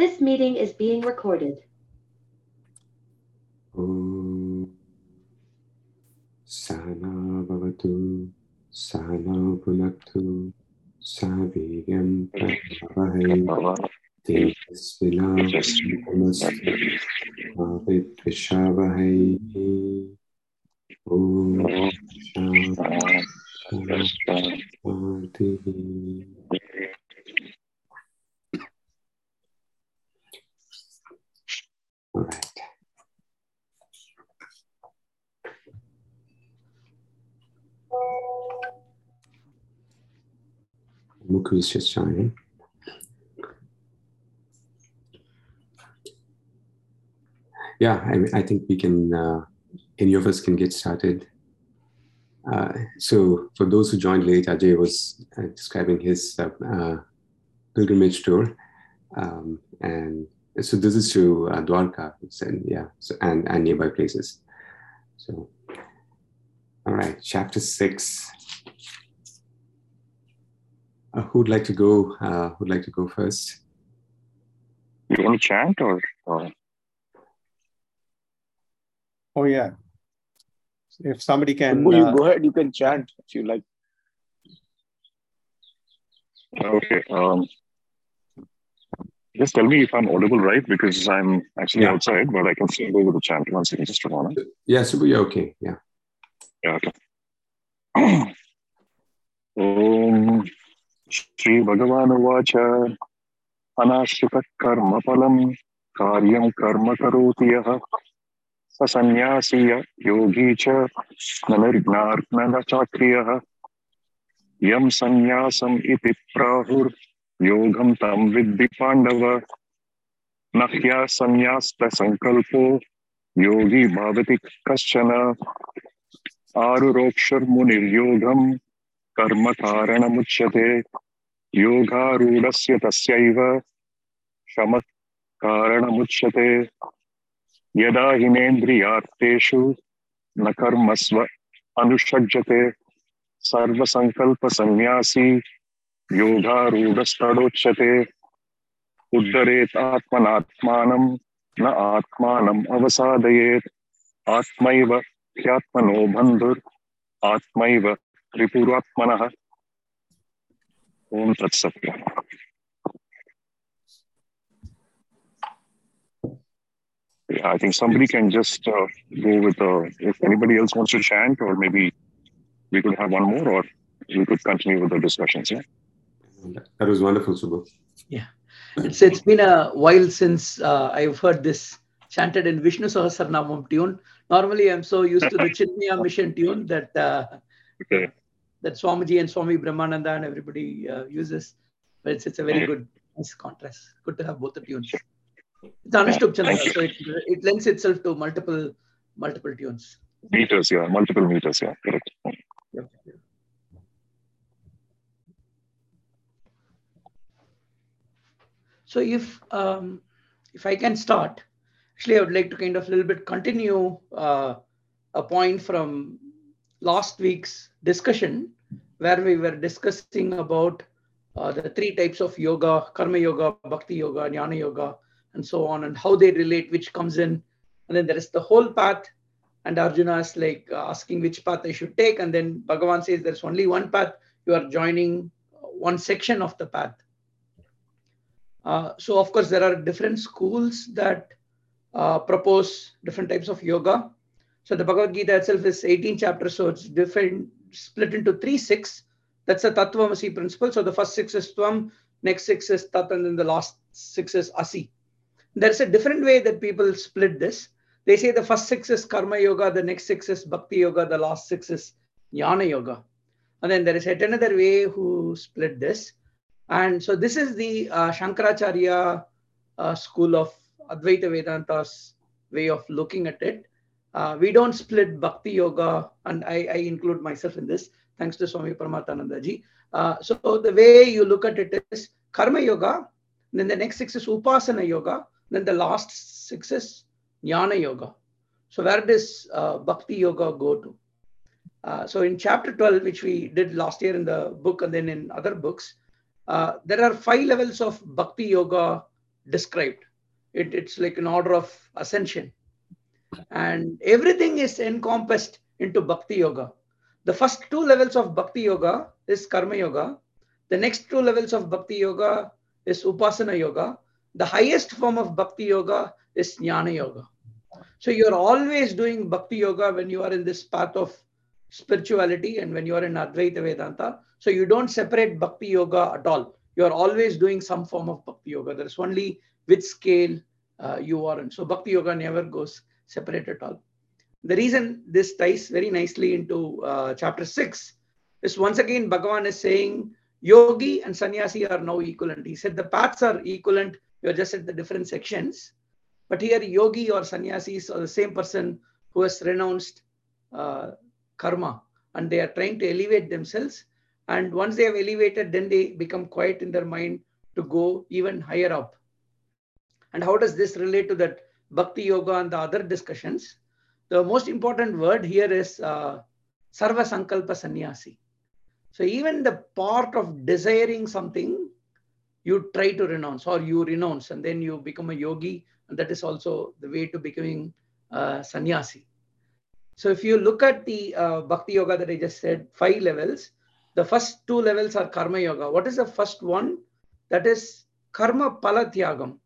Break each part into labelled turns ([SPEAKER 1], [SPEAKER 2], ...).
[SPEAKER 1] This meeting is being recorded.
[SPEAKER 2] Sana Bhavatu Sana Bhunaktu Namaste Om All right. Muku is just joining. Yeah, I, I think we can, uh, any of us can get started. Uh, so, for those who joined late, Ajay was uh, describing his uh, uh, pilgrimage tour. Um, and so, this is to uh, Dwarka, and yeah, so, and, and nearby places. So, all right, chapter six. Uh, who'd like to go? Uh, who'd like to go first?
[SPEAKER 3] You want to chant or, or
[SPEAKER 4] Oh yeah. If somebody can, Oh,
[SPEAKER 5] you
[SPEAKER 4] uh,
[SPEAKER 5] go ahead, you can chant if you like.
[SPEAKER 3] okay? Um, just tell me if I'm audible, right? Because I'm actually
[SPEAKER 2] Yeah.
[SPEAKER 3] outside, but I can still go with the chant. One second, just a moment.
[SPEAKER 2] Yeah, so we're okay. Yeah.
[SPEAKER 3] Yeah, okay. ॐ श्रीभगवानुवाच अनाश्रितः कर्मफलं कार्यं कर्म करोति यः स सन्न्यासी य योगी च न निर्ज्ञात्म चाक्रियः यं सन्न्यासम् इति योगम तम विद्धि पांडव नख्या संयास्त संकल्पो योगी भावति कश्चन। आरुरोक्षर मुनिर्योगम कर्म कारण मुच्यते योगारूढ़स्य तस्यैव शम कारण मुच्यते यदा हिनेन्द्रियार्थेषु न कर्मस्व अनुषज्यते। सर्वसंकल्प संन्यासी योगारूढस्तडोच्यते उद्धरेत् आत्मनात्मानं न आत्मानम् अवसादयेत् आत्मैव ह्यात्मनो बन्धुर् आत्मैव त्रिपुरात्मनः ॐ तत्सत् Yeah, I think somebody can just uh, go with uh, if anybody else wants to chant, or maybe we could have one more, or we could continue with the discussions. Yeah.
[SPEAKER 2] That was wonderful, Subbu.
[SPEAKER 6] It's it's been a while since uh, I've heard this chanted in Vishnu Sahasranamam tune. Normally, I'm so used to the Chinmaya Mission tune that uh,
[SPEAKER 3] Okay.
[SPEAKER 6] that Swamiji and Swami Brahmananda and everybody uh, uses. But it's, it's a very good nice contrast. Good to have both the tunes. It's Anushtup Chandra, so it, it lends itself to multiple multiple tunes.
[SPEAKER 3] Meters, yeah, multiple meters, yeah, correct.
[SPEAKER 6] Yep. So if um, if I can start, actually, I would like to kind of a little bit continue uh, a point from last week's discussion, where we were discussing about uh, the three types of yoga: karma yoga, bhakti yoga, jnana yoga, and so on, and how they relate, which comes in, and then there is the whole path. And Arjuna is like uh, asking which path I should take, and then Bhagavan says there's only one path. You are joining one section of the path. Uh, so of course there are different schools that uh, propose different types of yoga. So the Bhagavad Gita itself is 18 chapters, so it's different, split into three six. That's the Tattvamasi principle. So the first six is Tvam, next six is Tat, and then the last six is Asi. There's a different way that people split this. They say the first six is Karma Yoga, the next six is Bhakti Yoga, the last six is Jnana Yoga. And then there is yet another way who split this. And so this is the uh, Shankaracharya uh, school of Advaita Vedanta's way of looking at it. Uh, we don't split Bhakti Yoga, and I, I include myself in this, thanks to Swami Paramarthananda ji. Uh, so the way you look at it is Karma Yoga, then the next six is Upasana Yoga, then the last six is Jnana Yoga. So where does uh, Bhakti Yoga go to? Uh, so in chapter 12, which we did last year in the book and then in other books, uh, there are five levels of Bhakti Yoga described. It, it's like an order of ascension. And everything is encompassed into Bhakti Yoga. The first two levels of Bhakti Yoga is Karma Yoga. The next two levels of Bhakti Yoga is Upasana Yoga. The highest form of Bhakti Yoga is Jnana Yoga. So you're always doing Bhakti Yoga when you are in this path of spirituality and when you are in Advaita Vedanta. So you don't separate Bhakti Yoga at all. You're always doing some form of Bhakti Yoga. There's only which scale uh, you are in. So Bhakti Yoga never goes separate at all. The reason this ties very nicely into uh, chapter 6 is once again Bhagavan is saying yogi and sannyasi are now equivalent. He said the paths are equivalent, you're just at the different sections. But here, yogi or sannyasis are the same person who has renounced uh, karma and they are trying to elevate themselves. And once they have elevated, then they become quiet in their mind to go even higher up. And how does this relate to that bhakti yoga and the other discussions? The most important word here is uh, sarva sankalpa sannyasi. So even the part of desiring something, you try to renounce or you renounce and then you become a yogi. And that is also the way to becoming uh, sannyasi. So if you look at the uh, bhakti yoga that I just said, five levels, the first two levels are karma yoga. What is the first one? That is karma phalatyagam.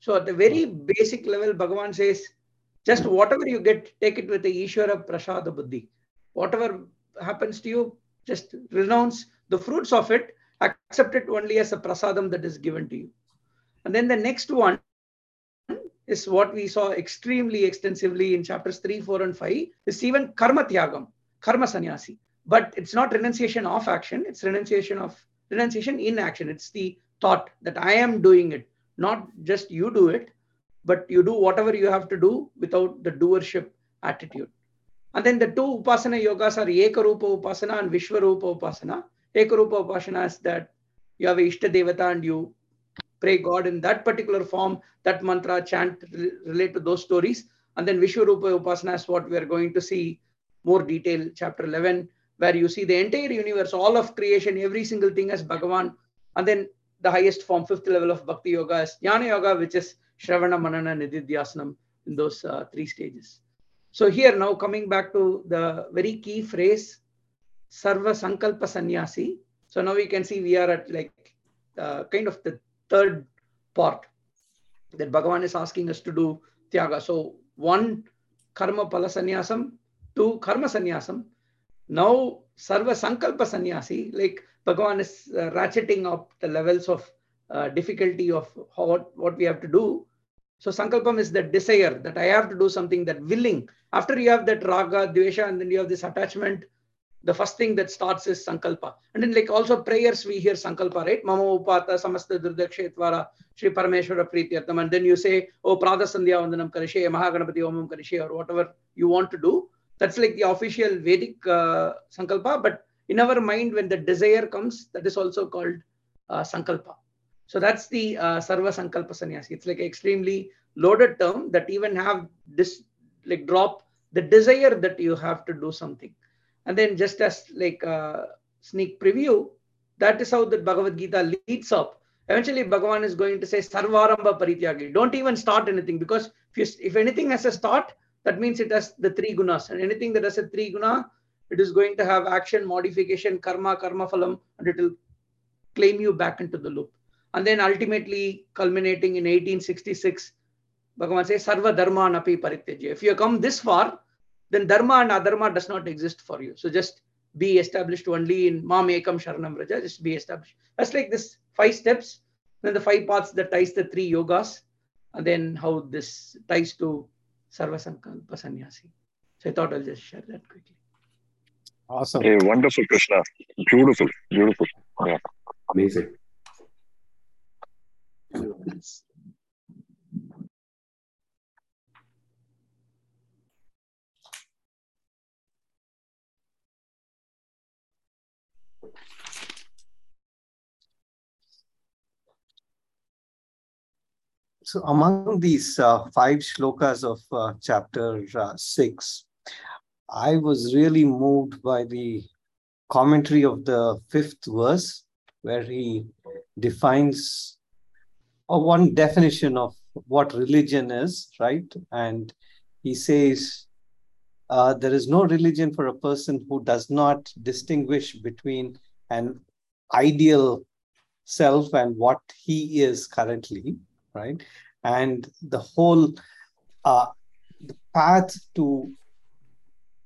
[SPEAKER 6] So at the very basic level, Bhagavan says, just whatever you get, take it with the Ishvara Prasada Buddhi. Whatever happens to you, just renounce the fruits of it, accept it only as a prasadam that is given to you. And then the next one is what we saw extremely extensively in chapters 3, 4, and 5, is even karma tyagam, karma sannyasi. But it's not renunciation of action, it's renunciation of renunciation in action. It's the thought that I am doing it, not just you do it, but you do whatever you have to do without the doership attitude. And then the two upasana yogas are Ekarupa upasana and Vishwarupa upasana. Ekarupa upasana is that you have Ishta Devata and you pray God in that particular form, that mantra, chant, relate to those stories. And then Vishwarupa upasana is what we are going to see more detail, chapter 11, where you see the entire universe, all of creation, every single thing as Bhagavan. And then the highest form, fifth level of Bhakti Yoga is Jnana Yoga, which is Shravana, Manana, Nididhyasanam in those uh, three stages. So here now coming back to the very key phrase, Sarva Sankalpa Sannyasi. So now we can see we are at like uh, kind of the third part that Bhagavan is asking us to do Tyaga. So one, Karma Phala Sannyasam, two, Karma Sannyasam. Now Sarva Sankalpa Sannyasi, like Bhagavan is uh, ratcheting up the levels of uh, difficulty of how, what we have to do. So Sankalpam is the desire that I have to do something that willing. After you have that raga, dvesha, and then you have this attachment, the first thing that starts is sankalpa. And then like also prayers, we hear sankalpa, right? Mama upata samasta durdakshetvara Shri Parameshwara Prityartam. And then you say, oh, Prada Sandhya Vandanam Karishe, Mahaganapati Omam Karishe, or whatever you want to do. That's like the official Vedic uh, sankalpa. But in our mind, when the desire comes, that is also called uh, sankalpa. So that's the uh, Sarva Sankalpa Sannyasi. It's like an extremely loaded term that even have this like drop the desire that you have to do something. And then just as like a sneak preview, that is how the Bhagavad Gita leads up. Eventually, Bhagavan is going to say Sarvaramba Parityagi. Don't even start anything because if, you, if anything has a start, that means it has the three gunas. And anything that has a three guna, it is going to have action, modification, karma, karma phalam, and it will claim you back into the loop. And then ultimately culminating in 1866, Bhagavan says, Sarva Dharma Napi Parityajya. If you come this far, then Dharma and Adharma does not exist for you. So just be established only in Mam Ekam Sharanam Raja, just be established. That's like this five steps, then the five paths that ties the three yogas, and then how this ties to Sarva Sankalpa Sannyasi. So I thought I'll just share that quickly.
[SPEAKER 4] Awesome.
[SPEAKER 3] Hey, wonderful, Krishna. Beautiful, beautiful. Yeah.
[SPEAKER 2] Amazing.
[SPEAKER 4] So among these uh, five shlokas of uh, chapter uh, six, I was really moved by the commentary of the fifth verse, where he defines uh, one definition of what religion is, right? And he says uh, there is no religion for a person who does not distinguish between an ideal self and what he is currently, right? And the whole uh, the path to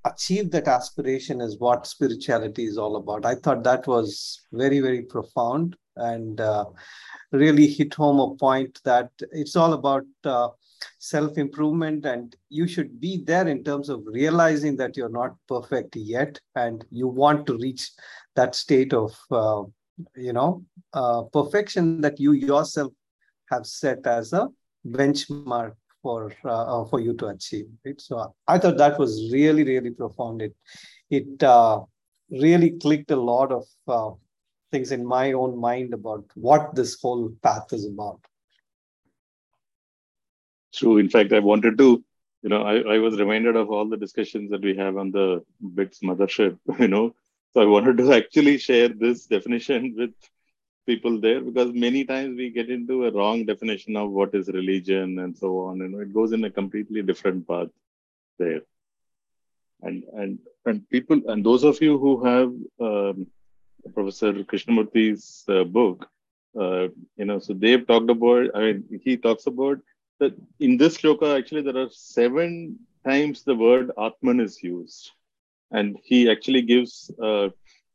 [SPEAKER 4] achieve that aspiration is what spirituality is all about. I thought that was very, very profound and uh, really hit home a point that it's all about uh, self improvement and you should be there in terms of realizing that you're not perfect yet and you want to reach that state of uh, you know uh, perfection that you yourself have set as a benchmark for uh, for you to achieve right so i thought that was really really profound it it uh, really clicked a lot of uh, things in my own mind about what this whole path is about
[SPEAKER 7] True. In fact, I wanted to, you know, I, I was reminded of all the discussions that we have on the BITS mothership, you know. So I wanted to actually share this definition with people there because many times we get into a wrong definition of what is religion and so on. You know, it goes in a completely different path there. And and and people and those of you who have um, Professor krishnamurti's uh, book, uh, you know, so they've talked about. I mean, he talks about that in this shloka, actually, there are seven times the word Atman is used. And he actually gives, uh,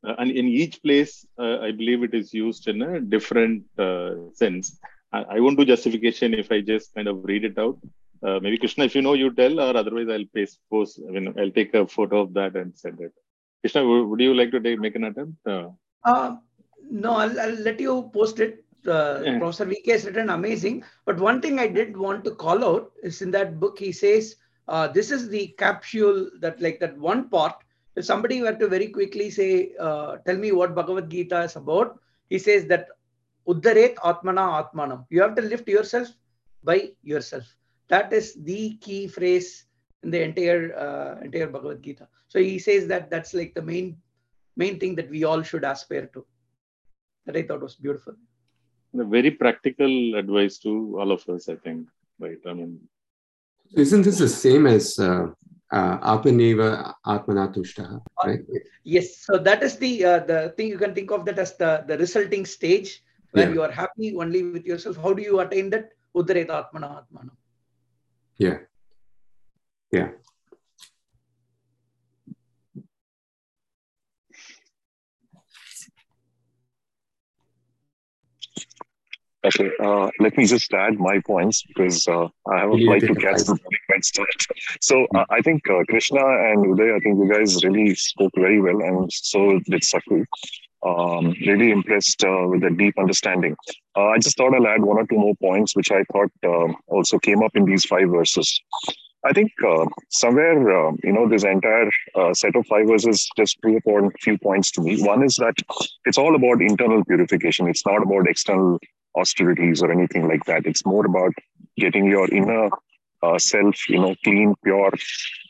[SPEAKER 7] and in each place, uh, I believe it is used in a different uh, sense. I, I, won't do justification if I just kind of read it out. Uh, maybe Krishna, if you know, you tell, or otherwise I'll paste, post, I mean, I'll take a photo of that and send it. Krishna, would, would you like to take, make an attempt?
[SPEAKER 6] Uh, uh no, I'll, I'll let you post it uh, yeah. Professor VK has written amazing. But one thing I did want to call out is in that book, he says, uh, this is the capsule that like that one part. If somebody were to very quickly say, uh, tell me what Bhagavad Gita is about, he says that Uddaret Atmana Atmanam. You have to lift yourself by yourself. That is the key phrase in the entire uh, entire Bhagavad Gita. So he says that that's like the main main thing that we all should aspire to. That I thought was beautiful
[SPEAKER 7] a very practical advice to all of us, I think. Right. I mean,
[SPEAKER 2] isn't this the same as uh, uh, Atmaneva Atmanatushtaha, right?
[SPEAKER 6] Yes. So that is the uh, the thing you can think of that as the, the resulting stage where yeah. you are happy only with yourself. How do you attain that? Uddaret Atmana Atmana.
[SPEAKER 2] Yeah. Yeah.
[SPEAKER 3] Okay, uh, let me just add my points because uh, I have a flight to catch the morning start. So uh, I think uh, Krishna and Uday, I think you guys really spoke very well, and so did Sakhu. Um, really impressed uh, with the deep understanding. Uh, I just thought I'll add one or two more points, which I thought um, also came up in these five verses. I think uh, somewhere, uh, you know, this entire uh, set of five verses just prove upon a few points to me. One is that it's all about internal purification. It's not about external austerities or anything like that. It's more about getting your inner uh, self, you know, clean, pure,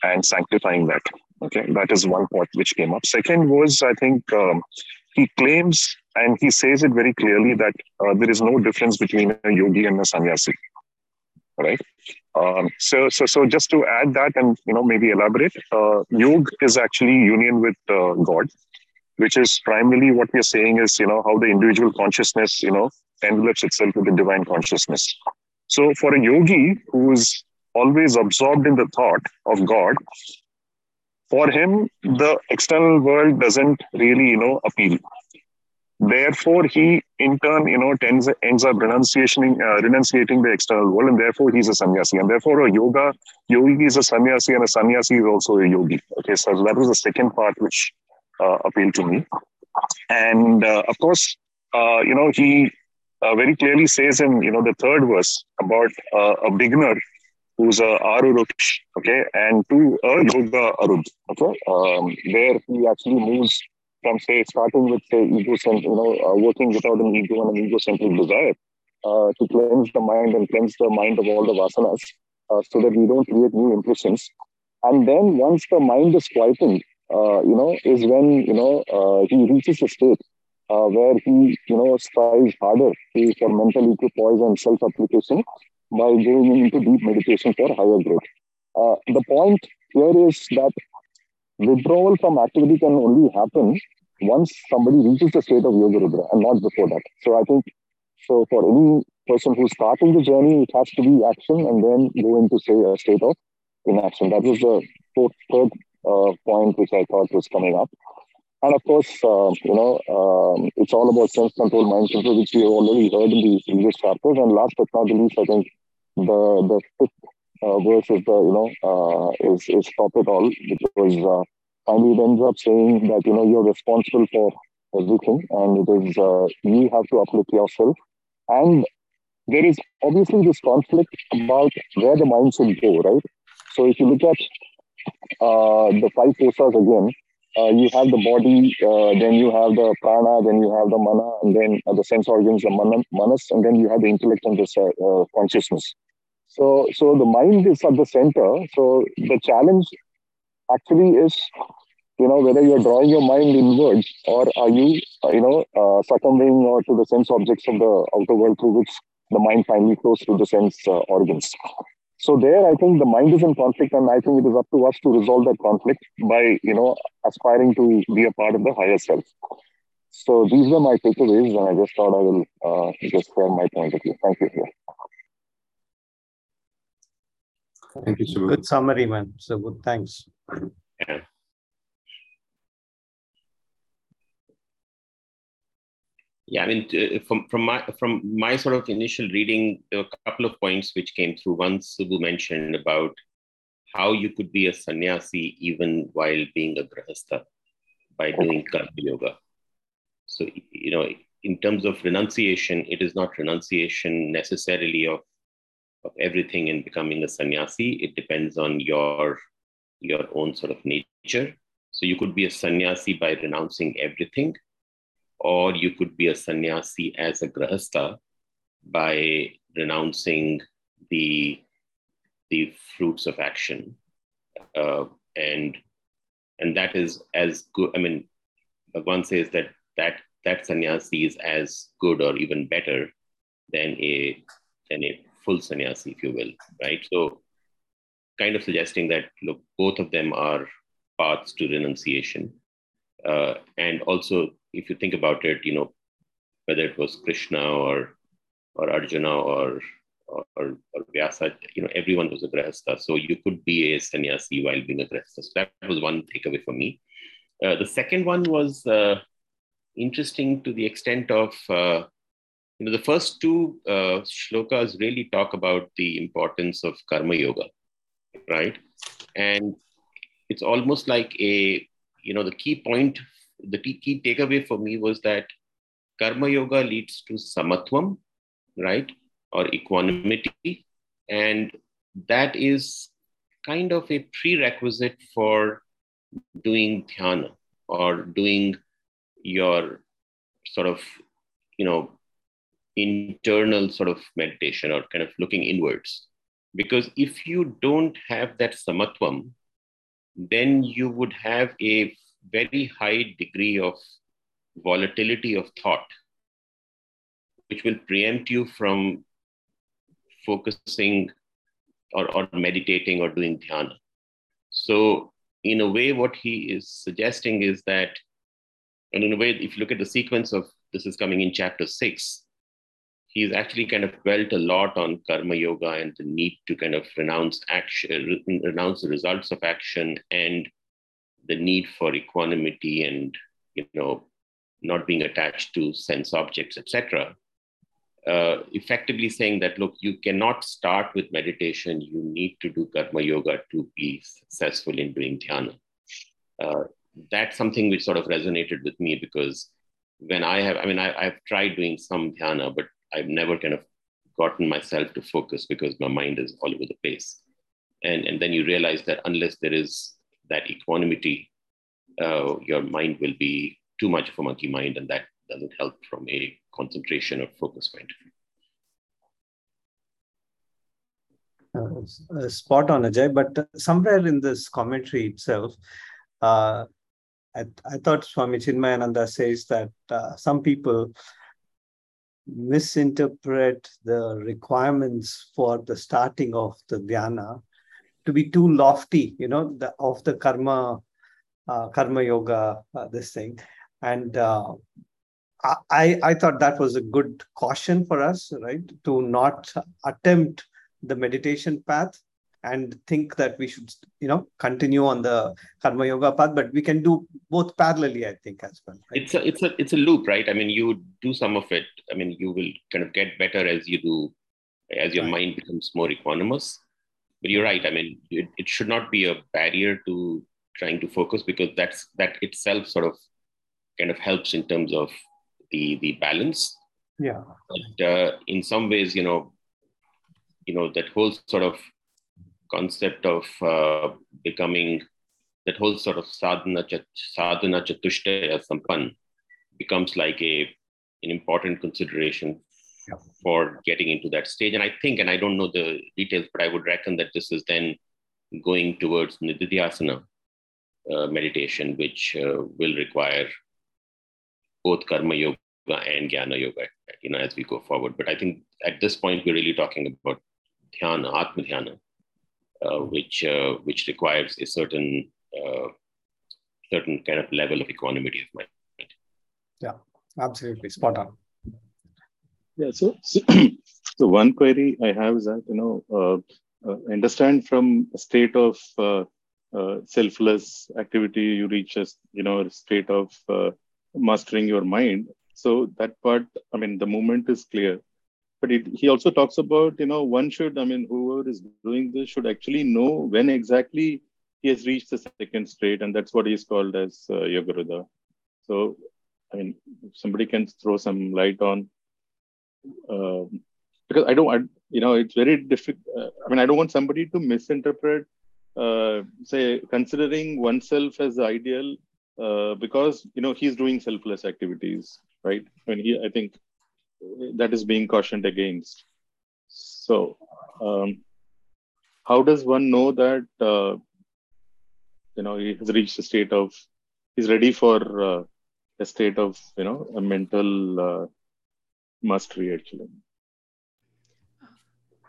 [SPEAKER 3] and sanctifying that. Okay, that is one point which came up. Second was, I think, um, he claims and he says it very clearly that uh, there is no difference between a yogi and a sannyasi. Right. Um, so, so, so just to add that and you know maybe elaborate, uh, yoga is actually union with uh, God, which is primarily what we are saying is you know how the individual consciousness you know envelops itself with the divine consciousness. So for a yogi who's always absorbed in the thought of God, for him, the external world doesn't really, you know, appeal. Therefore, he in turn, you know, tends, ends up renunciating, uh, renunciating the external world, and therefore he's a sannyasi. And therefore, a yoga yogi is a sannyasi, and a sannyasi is also a yogi. Okay, so that was the second part which appealed to me. And uh, of course, uh, you know, he uh, very clearly says in you know the third verse about uh, a beginner who's a Aruruksh, okay, and to a Yoga Arud, okay, um, where he actually moves from say starting with say ego you know, uh, working without an ego and an egocentric desire uh, to cleanse the mind and cleanse the mind of all the vasanas, uh, so that we don't create new impressions. And then once the mind is quietened, uh, you know, is when you know he reaches a state uh, where he, you know, strives harder for mental equipoise and self-application by going into deep meditation for higher growth. Uh, the point here is that withdrawal from activity can only happen once somebody reaches the state of yoga rudra and not before that. So I think so for any person who's starting the journey, it has to be action and then go into say a state of inaction. That was the fourth, third uh, point which I thought was coming up. And of course, uh, you know, um, it's all about sense control, mind control, which we already heard in the previous chapters. And last but not the least, I think the the fifth uh, verse is the you know uh, is is top it all because uh, finally it ends up saying that you know you're responsible for everything, and it is uh, you have to uplift yourself. And there is obviously this conflict about where the mind should go, right? So if you look at uh, the five kosas again, uh, you have the body, uh, then you have the prana, then you have the mana, and then uh, the sense organs, the mana, manas, and then you have the intellect and the uh, consciousness. So, so the mind is at the center. So the challenge actually is, you know, whether you're drawing your mind inwards or are you, uh, you know, succumbing or to the sense objects of the outer world through which the mind finally flows through the sense organs. So there, I think the mind is in conflict, and I think it is up to us to resolve that conflict by, you know, aspiring to be a part of the higher self. So these were my takeaways, and I just thought I will uh, just share my point of view. Thank you.
[SPEAKER 2] Thank you, Shivu.
[SPEAKER 4] Good summary, man. So good. Thanks.
[SPEAKER 8] Yeah. Yeah, I mean, uh, from from my from my sort of initial reading, there were a couple of points which came through. One, Subbu mentioned about how you could be a sannyasi even while being a grahastha by doing karma yoga. So, you know, in terms of renunciation, it is not renunciation necessarily of of everything in becoming a sannyasi. It depends on your your own sort of nature. So you could be a sannyasi by renouncing everything, or you could be a sannyasi as a grahastha by renouncing the the fruits of action. Uh, and and that is as good i mean one says that that that sannyasi is as good or even better than a than a full sannyasi if you will right? So kind of suggesting that look both of them are paths to renunciation. Uh, and also if you think about it, you know, whether it was Krishna or or Arjuna or or, or Vyasa, you know, everyone was a grahastha. So you could be a sannyasi while being a grahastha. So that was one takeaway for me. Uh, the second one was uh, interesting to the extent of, uh, you know, the first two uh, shlokas really talk about the importance of karma yoga, right? And it's almost like a, you know, the key point the key takeaway for me was that karma yoga leads to samatvam, right, or equanimity, and that is kind of a prerequisite for doing dhyana or doing your sort of, you know, internal sort of meditation or kind of looking inwards. Because if you don't have that samatvam, then you would have a very high degree of volatility of thought, which will preempt you from focusing or, or meditating or doing dhyana. So, in a way, what he is suggesting is that, and in a way, if you look at the sequence of this is coming in chapter six, he's actually kind of dwelt a lot on karma yoga and the need to kind of renounce action, renounce the results of action and the need for equanimity and you know not being attached to sense objects etc uh, effectively saying that look you cannot start with meditation. You need to do karma yoga to be successful in doing dhyana. Uh, that's something which sort of resonated with me because when i have i mean I, i've tried doing some dhyana but i've never kind of gotten myself to focus because my mind is all over the place. And and then you realize that unless there is that equanimity, uh, your mind will be too much of a monkey mind, and that doesn't help from a concentration or focus point
[SPEAKER 4] of view. Uh, uh, spot on, Ajay. But somewhere in this commentary itself, uh, I, I thought Swami Chinmayananda says that uh, some people misinterpret the requirements for the starting of the dhyana to be too lofty, you know, the, of the karma, uh, karma yoga, uh, this thing. And uh, I, I thought that was a good caution for us, right? To not attempt the meditation path and think that we should, you know, continue on the karma yoga path, but we can do both parallelly, I think, as well.
[SPEAKER 8] Right? It's a it's a it's a loop, right? I mean, you do some of it. I mean, you will kind of get better as you do, as your right. mind becomes more equanimous. But you're right. I mean, it, it should not be a barrier to trying to focus because that's that itself sort of kind of helps in terms of the the balance.
[SPEAKER 4] Yeah.
[SPEAKER 8] But uh, in some ways, you know, you know that whole sort of concept of uh, becoming that whole sort of sadhana sadhana chatushtaya sampan becomes like a an important consideration. For getting into that stage. And I think, and I don't know the details, but I would reckon that this is then going towards nididhyasana uh, meditation, which uh, will require both karma yoga and jnana yoga, you know, as we go forward. But I think at this point, we're really talking about dhyana, atma dhyana, uh, which, uh, which requires a certain, uh, certain kind of level of equanimity of mind.
[SPEAKER 4] Yeah, absolutely. Spot on.
[SPEAKER 7] Yeah, so, so, so one query I have is that, you know, uh, uh, understand from a state of uh, uh, selfless activity, you reach a, you know, a state of uh, mastering your mind. So that part, I mean, the movement is clear. But it, he also talks about, you know, one should, I mean, whoever is doing this should actually know when exactly he has reached the second state, and that's what he's called as uh. So, I mean, somebody can throw some light on um, because I don't, I, you know, it's very difficult. Uh, I mean, I don't want somebody to misinterpret, uh, say, considering oneself as the ideal uh, because you know he's doing selfless activities, right? I mean, he, I think that is being cautioned against. So, um, how does one know that uh, you know he has reached a state of he's ready for uh, a state of you know a mental uh, mastery actually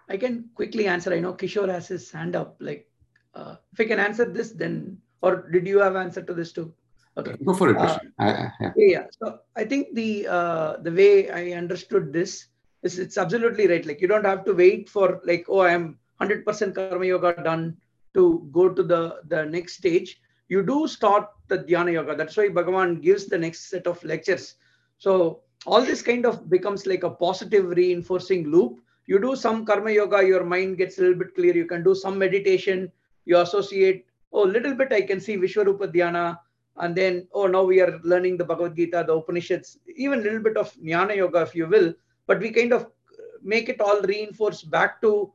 [SPEAKER 6] i can quickly answer. I know kishore has his hand up. Like uh, if i can answer this then or did you have answer to this too?
[SPEAKER 2] Okay. Go for it uh,
[SPEAKER 6] yeah. yeah so i think the uh, the way i understood this is it's absolutely right. Like you don't have to wait for like oh i am 100% karma yoga done to go to the the next stage. You do start the dhyana yoga. That's why bhagavan gives the next set of lectures. So all this kind of becomes like a positive reinforcing loop. You do some karma yoga your mind gets a little bit clear. You can do some meditation. You associate oh a little bit i can see vishwarupa dhyana. And then oh now we are learning the bhagavad gita the upanishads even a little bit of jnana yoga if you will. But we kind of make it all reinforce back to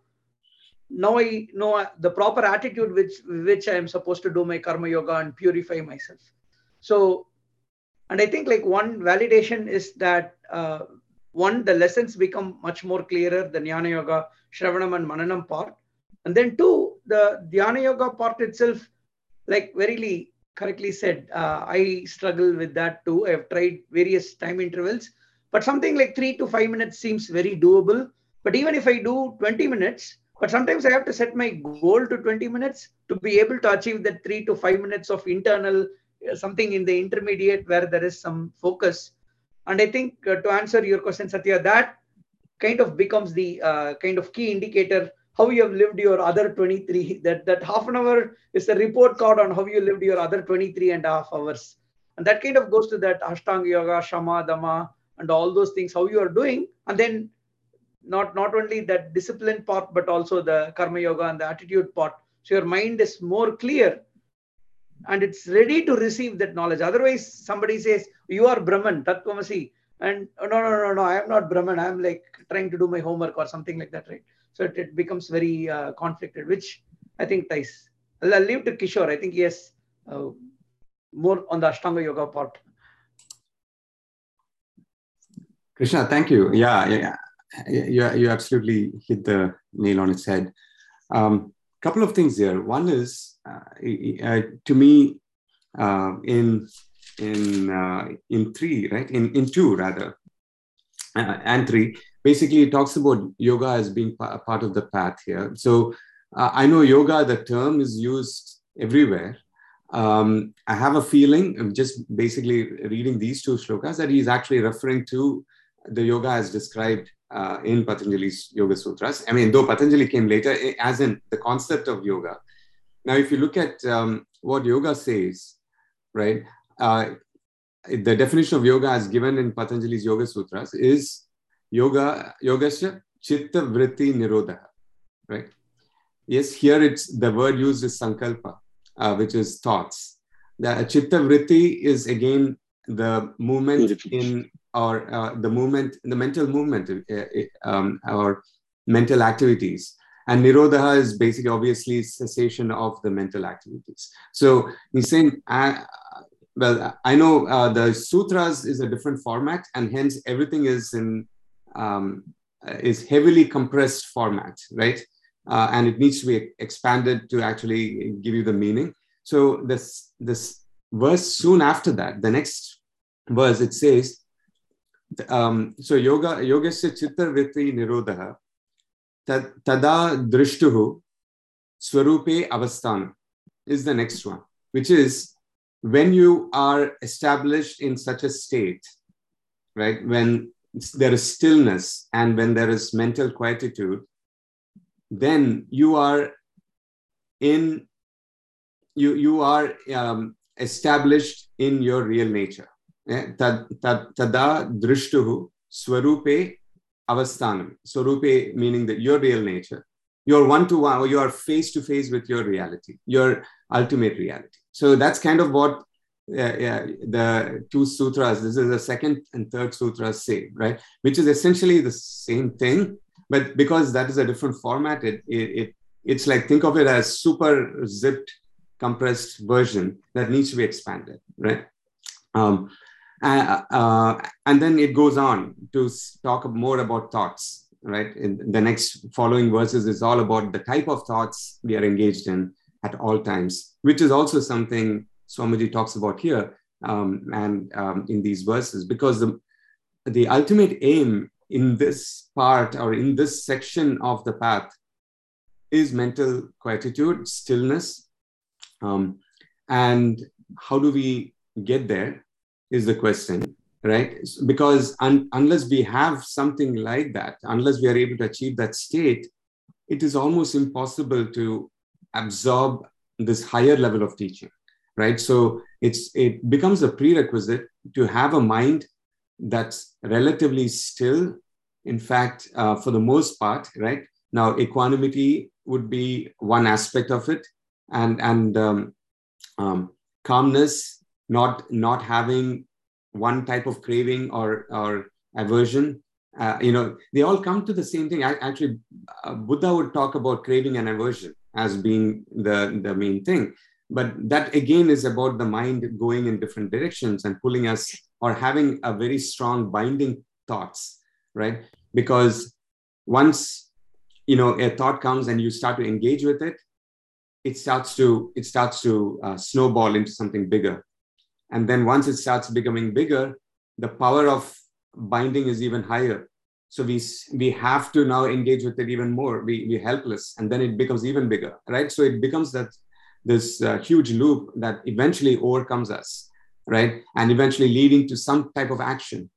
[SPEAKER 6] now i know uh, the proper attitude which which i am supposed to do my karma yoga and purify myself. So and I think like one validation is that uh, one, the lessons become much more clearer, the Jnana Yoga, Shravanam and Mananam part. And then two, the Dhyana Yoga part itself, like very correctly said, uh, I struggle with that too. I have tried various time intervals, but something like three to five minutes seems very doable. But even if I do 20 minutes, but sometimes I have to set my goal to 20 minutes to be able to achieve that three to five minutes of internal something in the intermediate where there is some focus. And I think uh, to answer your question, Satya, that kind of becomes the uh, kind of key indicator how you have lived your other 23 that that half an hour is the report card on how you lived your other 23 and a half hours. And that kind of goes to that ashtanga yoga shama dama and all those things how you are doing. And then not not only that discipline part but also the karma yoga and the attitude part. So your mind is more clear and it's ready to receive that knowledge. Otherwise, somebody says, You are Brahman, Tattvamasi. And oh, no, no, no, no, I am not Brahman. I'm like trying to do my homework or something like that, right? So it, it becomes very uh, conflicted, which I think ties. I'll, I'll leave to Kishore. I think has uh, more on the Ashtanga Yoga part.
[SPEAKER 2] Krishna, thank you. Yeah, yeah, you, you absolutely hit the nail on its head. Um, couple of things here. One is, to me, uh, in in uh, in three, right? In in two rather, uh, and three. Basically, it talks about yoga as being a part of the path here. So uh, I know yoga, the term is used everywhere. Um, I have a feeling, just basically reading these two shlokas, that he's actually referring to the yoga as described uh, in Patanjali's Yoga Sutras. I mean, though Patanjali came later, eh, as in the concept of yoga. Now, if you look at um, what yoga says, right, uh, the definition of yoga as given in Patanjali's Yoga Sutras is yoga, yogasya chitta vritti nirodha, right? Yes, here it's the word used is sankalpa, uh, which is thoughts. The chitta vritti is again the movement in or uh, the movement, the mental movement uh, um, or mental activities. And nirodha is basically obviously cessation of the mental activities. So he's saying, uh, well, I know uh, the sutras is a different format, and hence everything is in um, is heavily compressed format, right? Uh, and it needs to be expanded to actually give you the meaning. So this this verse soon after that, the next verse, it says, um, so yoga yogasya chitta vritti nirodha tada drishtuhu swarupe avastana is the next one, which is when you are established in such a state, right? When there is stillness and when there is mental quietude, then you are in you you are um, established in your real nature tada drishtuhu swarupe avasthanam swarupe meaning that your real nature you're one to one or you are face to face with your reality your ultimate reality so that's kind of what uh, yeah, the two sutras this is the second and third sutras say right which is essentially the same thing but because that is a different format, it, it, it it's like think of it as super zipped, compressed version that needs to be expanded, right? Um, uh, and then it goes on to talk more about thoughts, right? In the next following verses is all about the type of thoughts we are engaged in at all times, which is also something Swamiji talks about here um, and um, in these verses, because the, the ultimate aim in this part or in this section of the path is mental quietude, stillness. Um, and how do we get there is the question, right? Because un- unless we have something like that, unless we are able to achieve that state, it is almost impossible to absorb this higher level of teaching, right? So it's it becomes a prerequisite to have a mind that's relatively still. In fact, uh, for the most part, right now, equanimity would be one aspect of it, and and um, um, calmness, not not having one type of craving or or aversion. Uh, you know, they all come to the same thing. I, actually, uh, Buddha would talk about craving and aversion as being the the main thing but that again is about the mind going in different directions and pulling us or having a very strong binding thoughts right because once you know a thought comes and you start to engage with it it starts to it starts to uh, snowball into something bigger and then once it starts becoming bigger the power of binding is even higher so we we have to now engage with it even more we we helpless and then it becomes even bigger right so it becomes that this uh, huge loop that eventually overcomes us, right? And eventually leading to some type of action.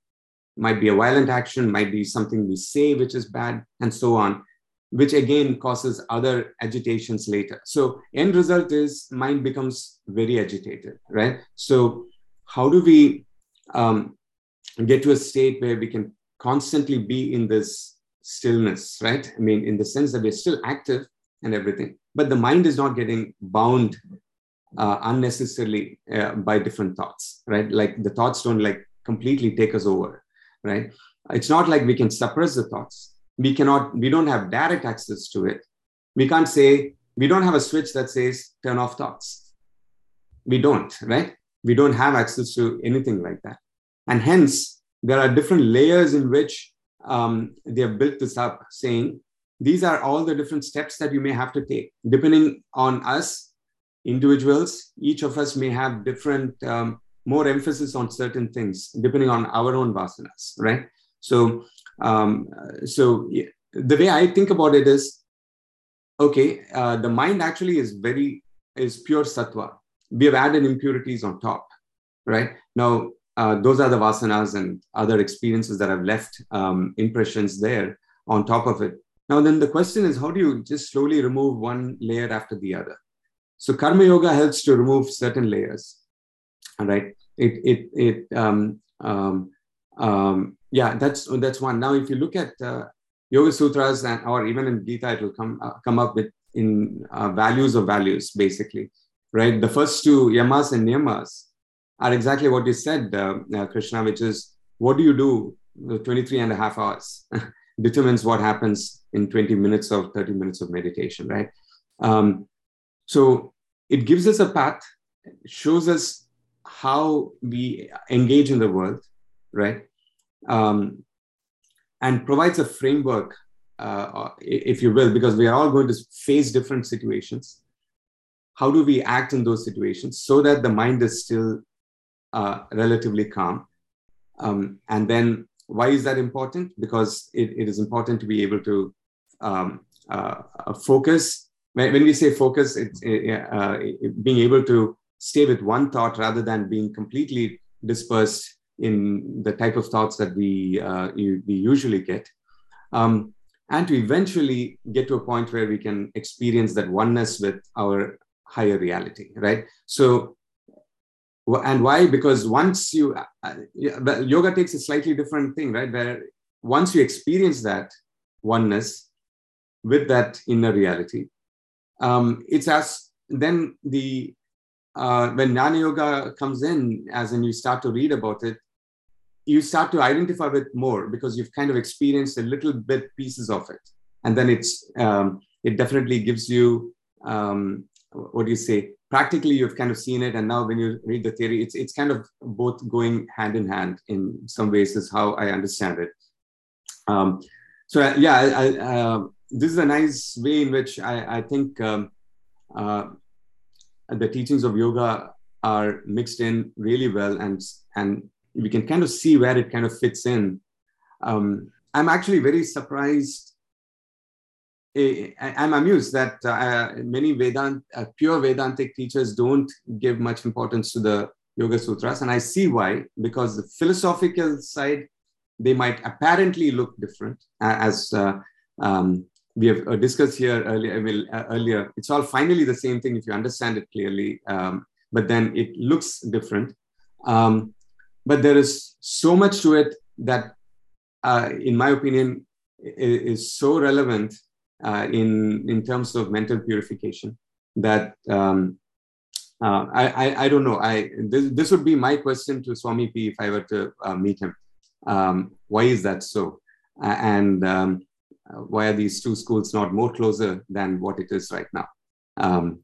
[SPEAKER 2] Might be a violent action, might be something we say which is bad, and so on, which again causes other agitations later. So end result is mind becomes very agitated, right? So how do we um, get to a state where we can constantly be in this stillness, right? I mean, in the sense that we're still active and everything, but the mind is not getting bound uh, unnecessarily uh, by different thoughts right like the thoughts don't like completely take us over right it's not like we can suppress the thoughts we cannot we don't have direct access to it. We can't say we don't have a switch that says turn off thoughts. We don't right? We don't have access to anything like that. And hence there are different layers in which um, they have built this up saying these are all the different steps that you may have to take. Depending on us individuals, each of us may have different, um, more emphasis on certain things depending on our own vasanas, right? So, um, so the way I think about it is, okay, uh, the mind actually is very is pure sattva. We have added impurities on top, right? Now, uh, those are the vasanas and other experiences that have left um, impressions there on top of it. Now, then the question is, how do you just slowly remove one layer after the other? So, karma yoga helps to remove certain layers. All right. It, it, it, um, um, um, yeah, that's that's one. Now, if you look at uh, Yoga Sutras and or even in Gita, it will come uh, come up with in uh, values of values, basically, right? The first two yamas and niyamas are exactly what you said, uh, uh Krishna, which is what do you do 23 and a half hours determines what happens in 20 minutes or 30 minutes of meditation, right? Um, so it gives us a path, shows us how we engage in the world, right? Um, and provides a framework, uh, if you will, because we are all going to face different situations. How do we act in those situations so that the mind is still uh, relatively calm? Um, and then why is that important? Because it, it is important to be able to um, uh, focus. When, when, we say focus, it's uh, being able to stay with one thought rather than being completely dispersed in the type of thoughts that we, uh, we usually get. Um, and to eventually get to a point where we can experience that oneness with our higher reality, right? So, and why? Because once you, uh, yoga takes a slightly different thing, right? Where once you experience that oneness with that inner reality, um, it's as then the uh, when Jnana Yoga comes in, as in you start to read about it, you start to identify with more because you've kind of experienced a little bit pieces of it. And then it's um, it definitely gives you um, what do you say? Practically you've kind of seen it. And now when you read the theory it's it's kind of both going hand in hand in some ways is how i understand it. Um, so uh, yeah I, I, uh, this is a nice way in which i, I think um, uh, the teachings of yoga are mixed in really well and and we can kind of see where it kind of fits in. Um, I'm actually very surprised. Eh, I'm amused that uh, many Vedant, uh, pure Vedantic teachers don't give much importance to the Yoga Sutras. And I see why, because the philosophical side, they might apparently look different as uh, um, we have uh, discussed here earlier, uh, earlier. It's all finally the same thing if you understand it clearly, um, but then it looks different. Um, but there is so much to it that, uh, in my opinion, is so relevant uh, in in terms of mental purification that um, uh, I, I, I don't know. I this, this would be my question to Swami P if I were to uh, meet him. Um, why is that so? and um, why are these two schools not more closer than what it is right now, um,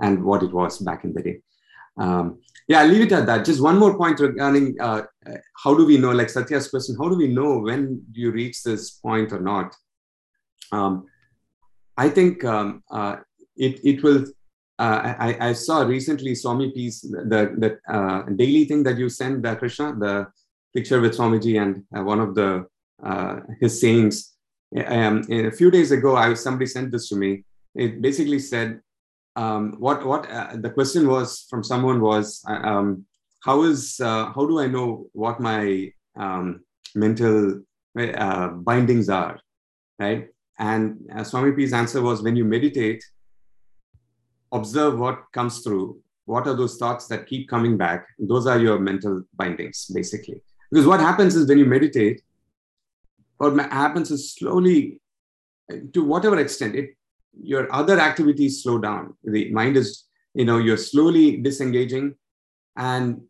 [SPEAKER 2] and what it was back in the day? Yeah, I'll leave it at that. Just one more point regarding uh, how do we know, like Satya's question, how do we know when you reach this point or not? Um, I think um, uh, it, it will. Uh, I, I, saw recently Swami P's, the, the uh, daily thing that you sent, uh, Krishna, the picture with Swamiji and uh, one of the uh, his sayings. Um, a few days ago, I somebody sent this to me. It basically said, um, what what uh, the question was from someone was uh, um, how is uh, how do I know what my um, mental uh, bindings are, right? And uh, Swami P's answer was when you meditate, observe what comes through. What are those thoughts that keep coming back? Those are your mental bindings, basically. Because what happens is when you meditate, what happens is slowly, to whatever extent, it your other activities slow down. The mind is, you know, you're slowly disengaging, and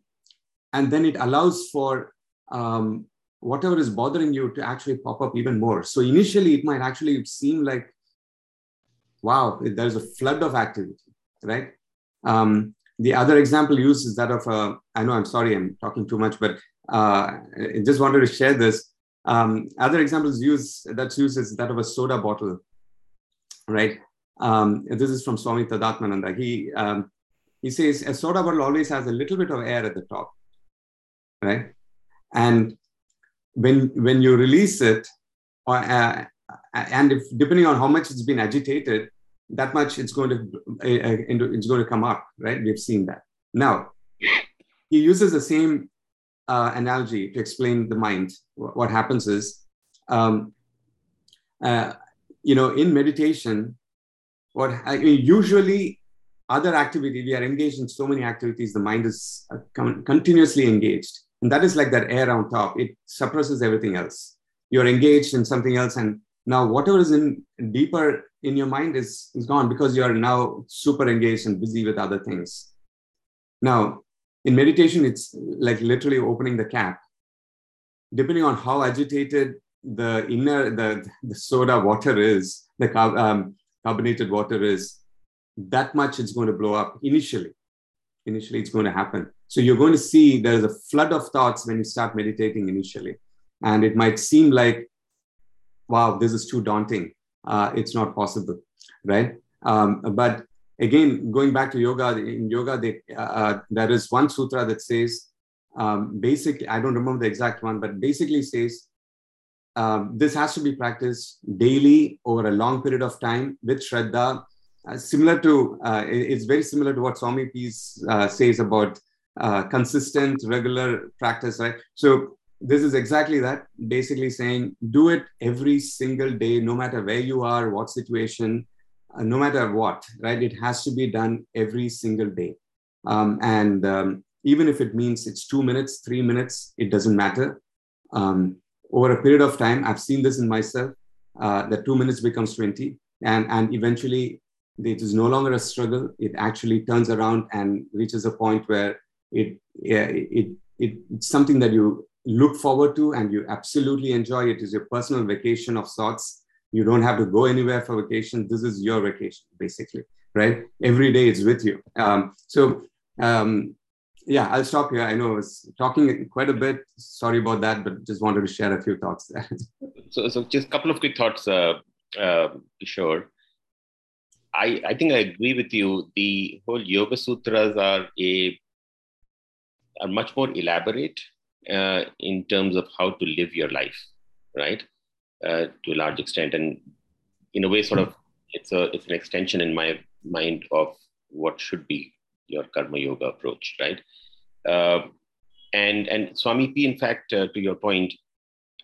[SPEAKER 2] and then it allows for um, whatever is bothering you to actually pop up even more. So initially, it might actually seem like, wow, there's a flood of activity, right? Um, the other example used is that of a. I know I'm sorry, I'm talking too much, but uh, I just wanted to share this. Um, other examples used that's used is that of a soda bottle right? Um, this is from Swami Tadatmananda. He, um, he says a soda bottle always has a little bit of air at the top, right? And when when you release it, or, uh, and if depending on how much it's been agitated, that much it's going to uh, it's going to come up, right? We've seen that. Now, he uses the same uh, analogy to explain the mind. What happens is, um, uh, you know, in meditation, what I mean, usually other activity we are engaged in so many activities, the mind is uh, continuously engaged, and that is like that air on top. It suppresses everything else. You're engaged in something else, and now whatever is in deeper in your mind is, is gone because you are now super engaged and busy with other things. Now, in meditation, it's like literally opening the cap. Depending on how agitated the inner, the, the soda water is, the um, carbonated water is, that much it's going to blow up initially. Initially, it's going to happen. So you're going to see there's a flood of thoughts when you start meditating initially. And it might seem like, wow, this is too daunting. Uh, it's not possible, right? Um, but again, going back to yoga, in yoga, they, uh, uh, there is one sutra that says, um, basically, I don't remember the exact one, but basically says, um, this has to be practiced daily over a long period of time with Shraddha. Uh, similar to, uh, it's very similar to what Swami P's uh, says about uh, consistent, regular practice, right? So this is exactly that, basically saying do it every single day, no matter where you are, what situation, uh, no matter what, right? It has to be done every single day. Um, and um, even if it means it's two minutes, three minutes, it doesn't matter. Um, over a period of time, I've seen this in myself, uh, that two minutes becomes 20. And, and eventually, it is no longer a struggle. It actually turns around and reaches a point where it, it, it, it's something that you look forward to and you absolutely enjoy. It is your personal vacation of sorts you don't have to go anywhere for vacation. This is your vacation, basically, right? Every day it's with you. Um, so, um, yeah, I'll stop here. I know I was talking quite a bit. Sorry about that, but just wanted to share a few thoughts there.
[SPEAKER 8] so, so just a couple of quick thoughts, uh, uh, sure. I, I think I agree with you. The whole Yoga Sutras are a are much more elaborate uh, in terms of how to live your life, right? uh, to a large extent, and in a way, sort of, it's a it's an extension in my mind of what should be your karma yoga approach, right? Uh, and and Swami P, in fact, uh, to your point,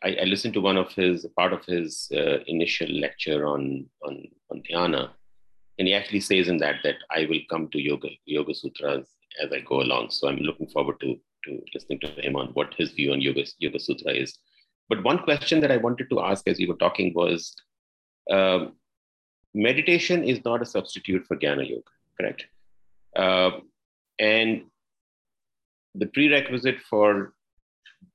[SPEAKER 8] I, I, listened to one of his part of his uh, initial lecture on on on dhyana, and he actually says in that that I will come to yoga yoga sutras as I go along. So I'm looking forward to to listening to him on what his view on yoga yoga sutra is. But one question that I wanted to ask as you were talking was um, meditation is not a substitute for Jnana Yoga, correct? Uh, and the prerequisite for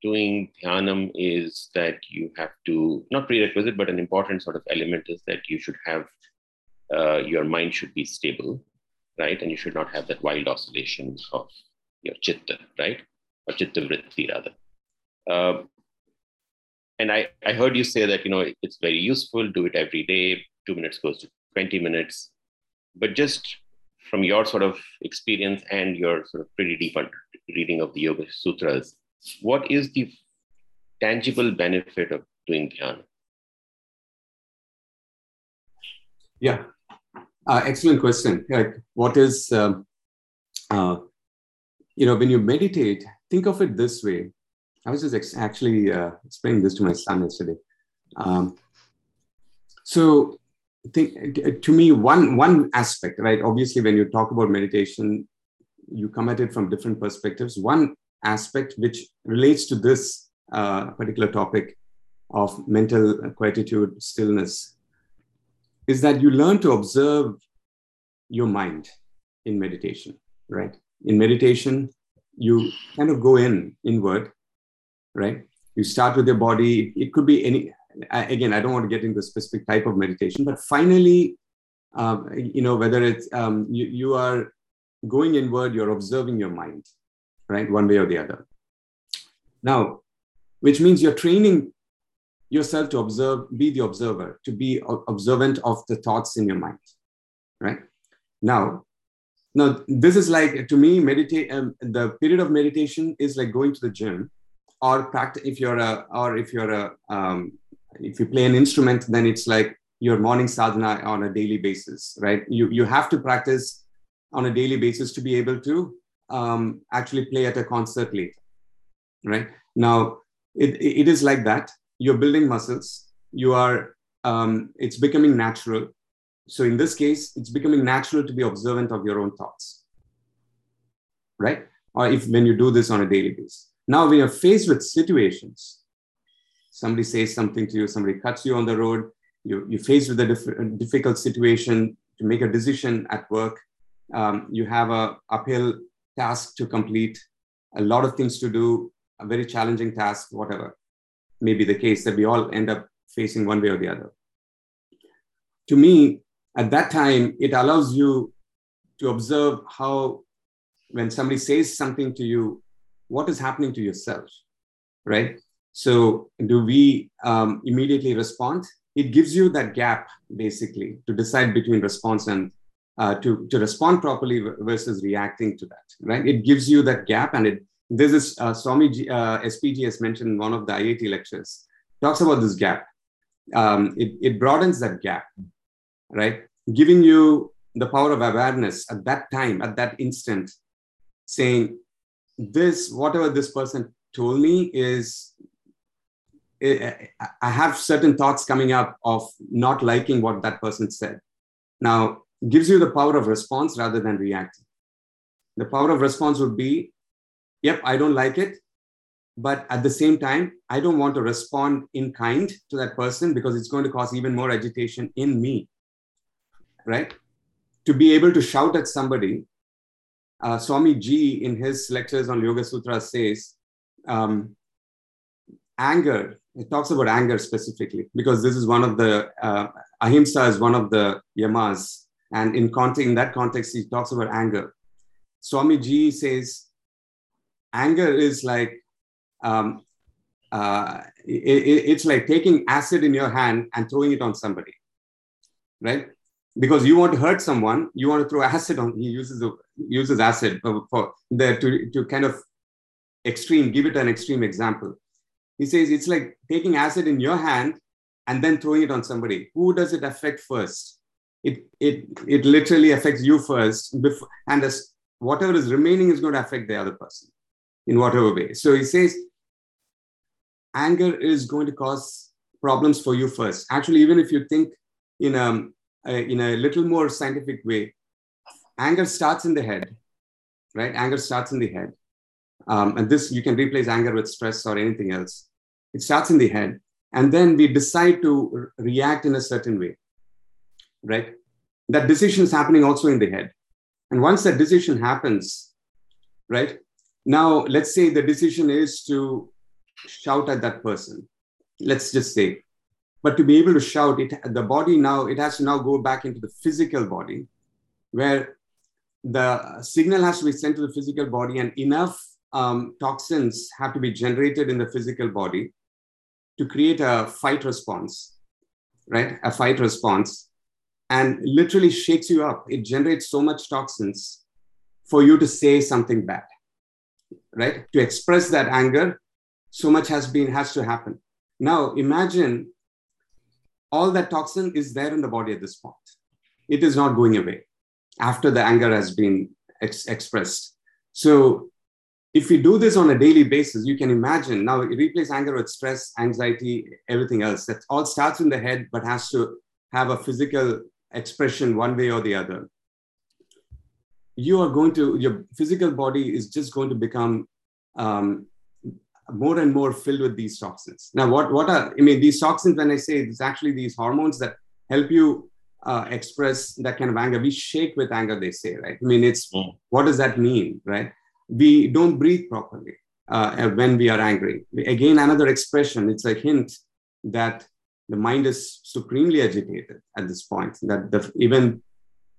[SPEAKER 8] doing dhyanam is that you have to, not prerequisite, but an important sort of element is that you should have, uh, your mind should be stable, right? And you should not have that wild oscillation of your chitta, right? Or chitta vritti rather. Uh, and I, I heard you say that you know it's very useful do it every day two minutes goes to 20 minutes but just from your sort of experience and your sort of pretty deep reading of the yoga sutras what is the tangible benefit of doing dhyana?
[SPEAKER 2] Yeah. Uh, excellent question. Like what is um, uh, you know when you meditate think of it this way. I was just ex- actually uh, explaining this to my son yesterday. Um, so, think, to me, one one aspect, right? Obviously, when you talk about meditation, you come at it from different perspectives. One aspect which relates to this uh, particular topic of mental quietude, stillness, is that you learn to observe your mind in meditation, right? In meditation, you kind of go in inward right? You start with your body. It could be any, again, I don't want to get into a specific type of meditation, but finally, um, you know, whether it's um, you, you are going inward, you're observing your mind, right? One way or the other. Now, which means you're training yourself to observe, be the observer, to be observant of the thoughts in your mind, right? Now, Now, this is like to me, meditate. Um, the period of meditation is like going to the gym, or practice. If you're a, or if you're a, um, if you play an instrument, then it's like your morning sadhana on a daily basis, right? You you have to practice on a daily basis to be able to um, actually play at a concert later, right? Now, it, it is like that. You're building muscles. You are. Um, it's becoming natural so in this case, it's becoming natural to be observant of your own thoughts, right? Or if when you do this on a daily basis. Now, when you're faced with situations, somebody says something to you, somebody cuts you on the road, you, you're faced with a diff- difficult situation to make a decision at work, um, you have a uphill task to complete, a lot of things to do, a very challenging task, whatever may be the case that we all end up facing one way or the other. To me, at that time, it allows you to observe how, when somebody says something to you, what is happening to yourself, right? So, do we um, immediately respond? It gives you that gap basically to decide between response and uh, to, to respond properly versus reacting to that, right? It gives you that gap, and it this is uh, Swami G, uh, SPG has mentioned in one of the IIT lectures, talks about this gap. Um, it, it broadens that gap right? Giving you the power of awareness at that time, at that instant, saying, this, whatever this person told me is, I have certain thoughts coming up of not liking what that person said. Now, gives you the power of response rather than reacting. The power of response would be, yep, I don't like it. But at the same time, I don't want to respond in kind to that person because it's going to cause even more agitation in me right? To be able to shout at somebody, uh, Swami G in his lectures on Yoga Sutra says, um, anger, it talks about anger specifically, because this is one of the, uh, ahimsa is one of the yamas. And in, in that context, he talks about anger. Swami ji says, anger is like, um, uh, it, it's like taking acid in your hand and throwing it on somebody, right? because you want to hurt someone, you want to throw acid on. He uses uses acid for, for to to kind of extreme. Give it an extreme example. He says it's like taking acid in your hand and then throwing it on somebody. Who does it affect first? It it it literally affects you first, before, and as whatever is remaining is going to affect the other person in whatever way. So he says anger is going to cause problems for you first. Actually, even if you think in a uh, in a little more scientific way, anger starts in the head, right? Anger starts in the head. Um, and this, you can replace anger with stress or anything else. It starts in the head. And then we decide to re- react in a certain way, right? That decision is happening also in the head. And once that decision happens, right? Now, let's say the decision is to shout at that person. Let's just say, but to be able to shout it the body now it has to now go back into the physical body where the signal has to be sent to the physical body and enough um, toxins have to be generated in the physical body to create a fight response right a fight response and literally shakes you up it generates so much toxins for you to say something bad right to express that anger so much has been has to happen now imagine all that toxin is there in the body at this point. It is not going away after the anger has been ex- expressed. So, if we do this on a daily basis, you can imagine now replace anger with stress, anxiety, everything else. That all starts in the head, but has to have a physical expression one way or the other. You are going to, your physical body is just going to become um, more and more filled with these toxins. Now, what, what are, I mean, these toxins, when I say it's actually these hormones that help you uh, express that kind of anger. We shake with anger, they say, right? I mean, it's mm. what does that mean, right? We don't breathe properly uh, when we are angry. Again, another expression, it's a hint that the mind is supremely agitated at this point, that the, even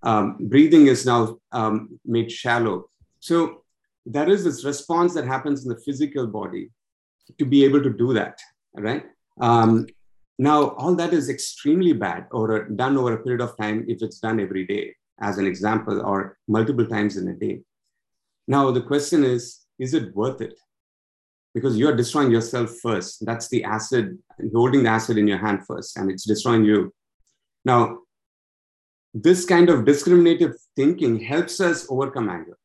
[SPEAKER 2] um, breathing is now um, made shallow. So there is this response that happens in the physical body to be able to do that, right? Um, now, all that is extremely bad or done over a period of time if it's done every day. as an example, or multiple times in a day. Now, the question is is it worth it? Because you're destroying yourself first. That's the acid, holding the acid in your hand first, and it's destroying you. Now, this kind of discriminative thinking helps us overcome anger.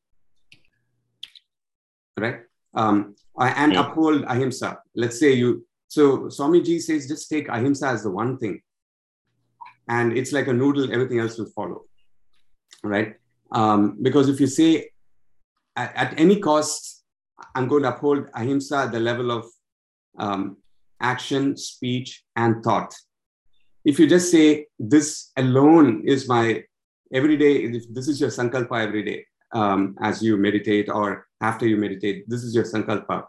[SPEAKER 2] Right? Um, and yeah. uphold ahimsa. Let's say you, so Swamiji says just take ahimsa as the one thing. And it's like a noodle, everything else will follow. Right? Um, because if you say at, at, any cost, I'm going to uphold ahimsa at the level of um, action, speech, and thought if you just say this alone is my everyday, if this is your sankalpa every day um, as you meditate or after you meditate, this is your sankalpa.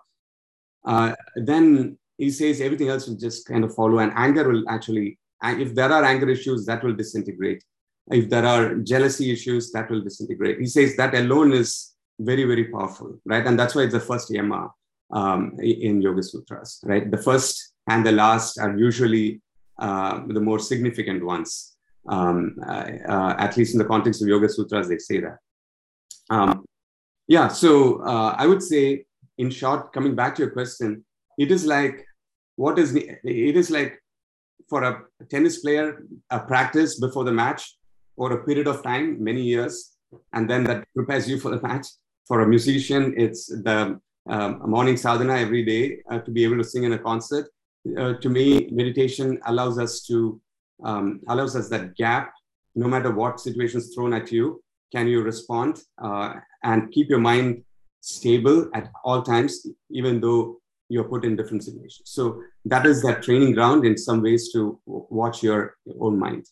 [SPEAKER 2] Uh, then he says everything else will just kind of follow, and anger will actually, if there are anger issues, that will disintegrate. If there are jealousy issues, that will disintegrate. He says that alone is very, very powerful, right? And that's why it's the first yama um, in Yoga Sutras, right? The first and the last are usually uh, the more significant ones. Um, uh, uh, at least in the context of Yoga Sutras, they say that. Um, yeah, so uh, I would say, in short, coming back to your question, it is like what is it is like for a tennis player a practice before the match or a period of time, many years, and then that prepares you for the match. For a musician, it's the um, morning sadhana every day uh, to be able to sing in a concert uh, to me, meditation allows us to um, allows us that gap. No matter what situations thrown at you, can you respond uh, and keep your mind stable at all times, even though you're put in different situations. So that is that training ground in some ways to watch your own mind.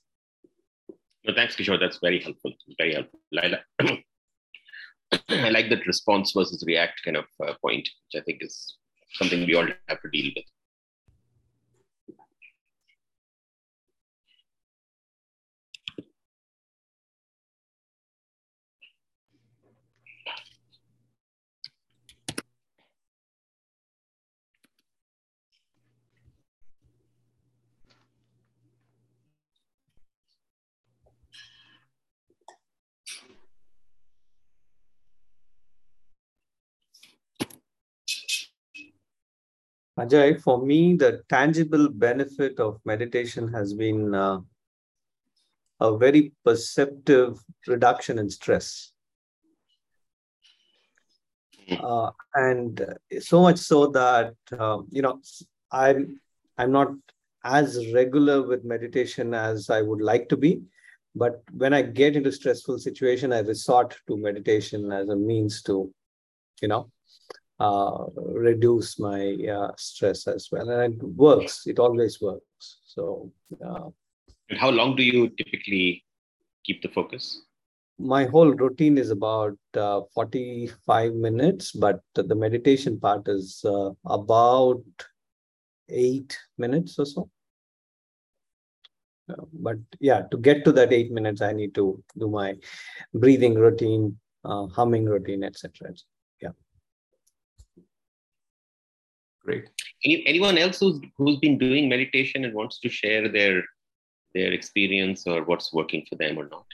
[SPEAKER 8] No, thanks, Kishore. That's very helpful. Very helpful. I like, that response versus react kind of uh, point, which I think is something we all have to deal with.
[SPEAKER 4] Ajay, for me, the tangible benefit of meditation has been uh, a very perceptive reduction in stress. Uh, and so much so that uh, you know I'm I'm not as regular with meditation as I would like to be, but when I get into stressful situation, I resort to meditation as a means to, you know, uh, reduce my uh, stress as well. And it works, it always works. So, uh,
[SPEAKER 8] and how long do you typically keep the focus?
[SPEAKER 4] My whole routine is about uh, 45 minutes, but the meditation part is uh, about eight minutes or so. but yeah, to get to that eight minutes, I need to do my breathing routine, uh, humming routine, etc.
[SPEAKER 2] Great.
[SPEAKER 8] Any, anyone else who's who's been doing meditation and wants to share their their experience or what's working for them or not?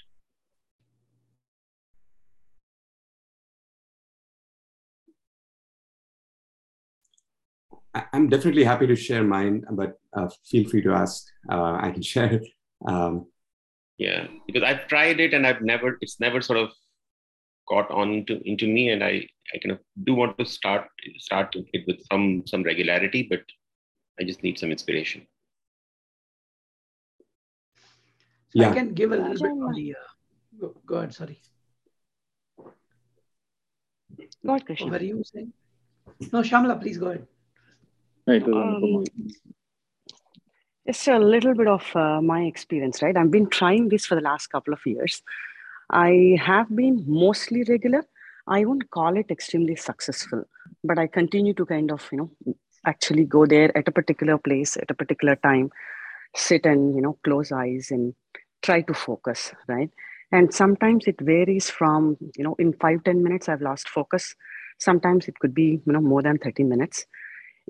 [SPEAKER 2] I'm definitely happy to share mine, but uh, feel free to ask. Uh, I can share it. Um,
[SPEAKER 8] yeah, because I've tried it and I've never, it's never sort of got on into, into me and I, I kind of do want to start start it with some some regularity, but I just need some inspiration.
[SPEAKER 6] Yeah. I can give a little bit on the uh, go, go ahead, sorry.
[SPEAKER 9] Go ahead, Krishna.
[SPEAKER 6] What were you saying? No, Shamla, please go ahead.
[SPEAKER 9] Um, it's a little bit of uh, my experience, right? I've been trying this for the last couple of years. I have been mostly regular. I won't call it extremely successful, but I continue to kind of, you know, actually go there at a particular place at a particular time, sit and, you know, close eyes and try to focus, right? And sometimes it varies from, you know, in five ten minutes, I've lost focus. Sometimes it could be, you know, more than 30 minutes.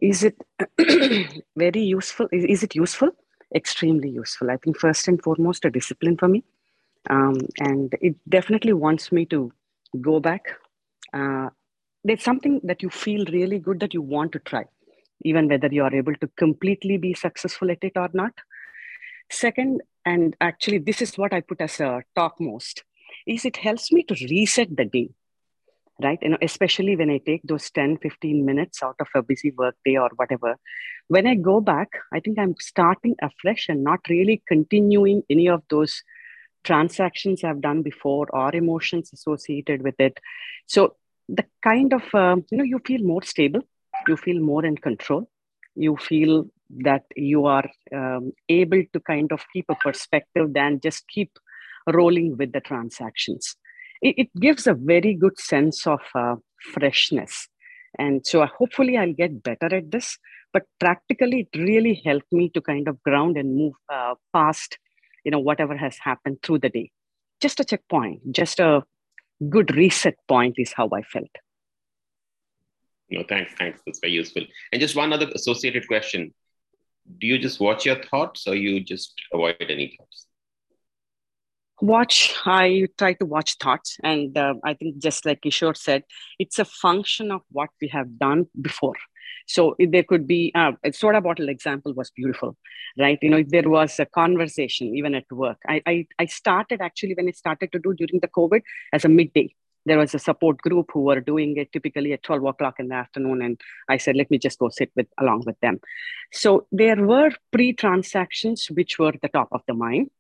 [SPEAKER 9] Is it very useful? Is, is it useful? Extremely useful. I think first and foremost, a discipline for me Um, and it definitely wants me to go back. Uh, there's something that you feel really good that you want to try, even whether you are able to completely be successful at it or not. Second, and actually, this is what I put as a top most, is it helps me to reset the day right you know especially when i take those 10 15 minutes out of a busy work day or whatever when i go back i think i'm starting afresh and not really continuing any of those transactions i've done before or emotions associated with it so the kind of uh, you know you feel more stable you feel more in control you feel that you are um, able to kind of keep a perspective than just keep rolling with the transactions it, it gives a very good sense of uh, freshness. And so hopefully I'll get better at this. But practically, it really helped me to kind of ground and move uh, past, you know, whatever has happened through the day. Just a checkpoint, just a good reset point is how I felt.
[SPEAKER 8] No, thanks, thanks. That's very useful. And just one other associated question: Do you just watch your thoughts, or you just avoid any thoughts?
[SPEAKER 9] watch i try to watch thoughts and uh, i think just like kishore said it's a function of what we have done before so there could be uh, a soda bottle example was beautiful right? You know if there was a conversation even at work. I, I i started actually when i started to do during the covid as a midday. There was a support group who were doing it typically at 12 o'clock in the afternoon and i said let me just go sit with along with them. So there were pre-transactions which were the top of the mind.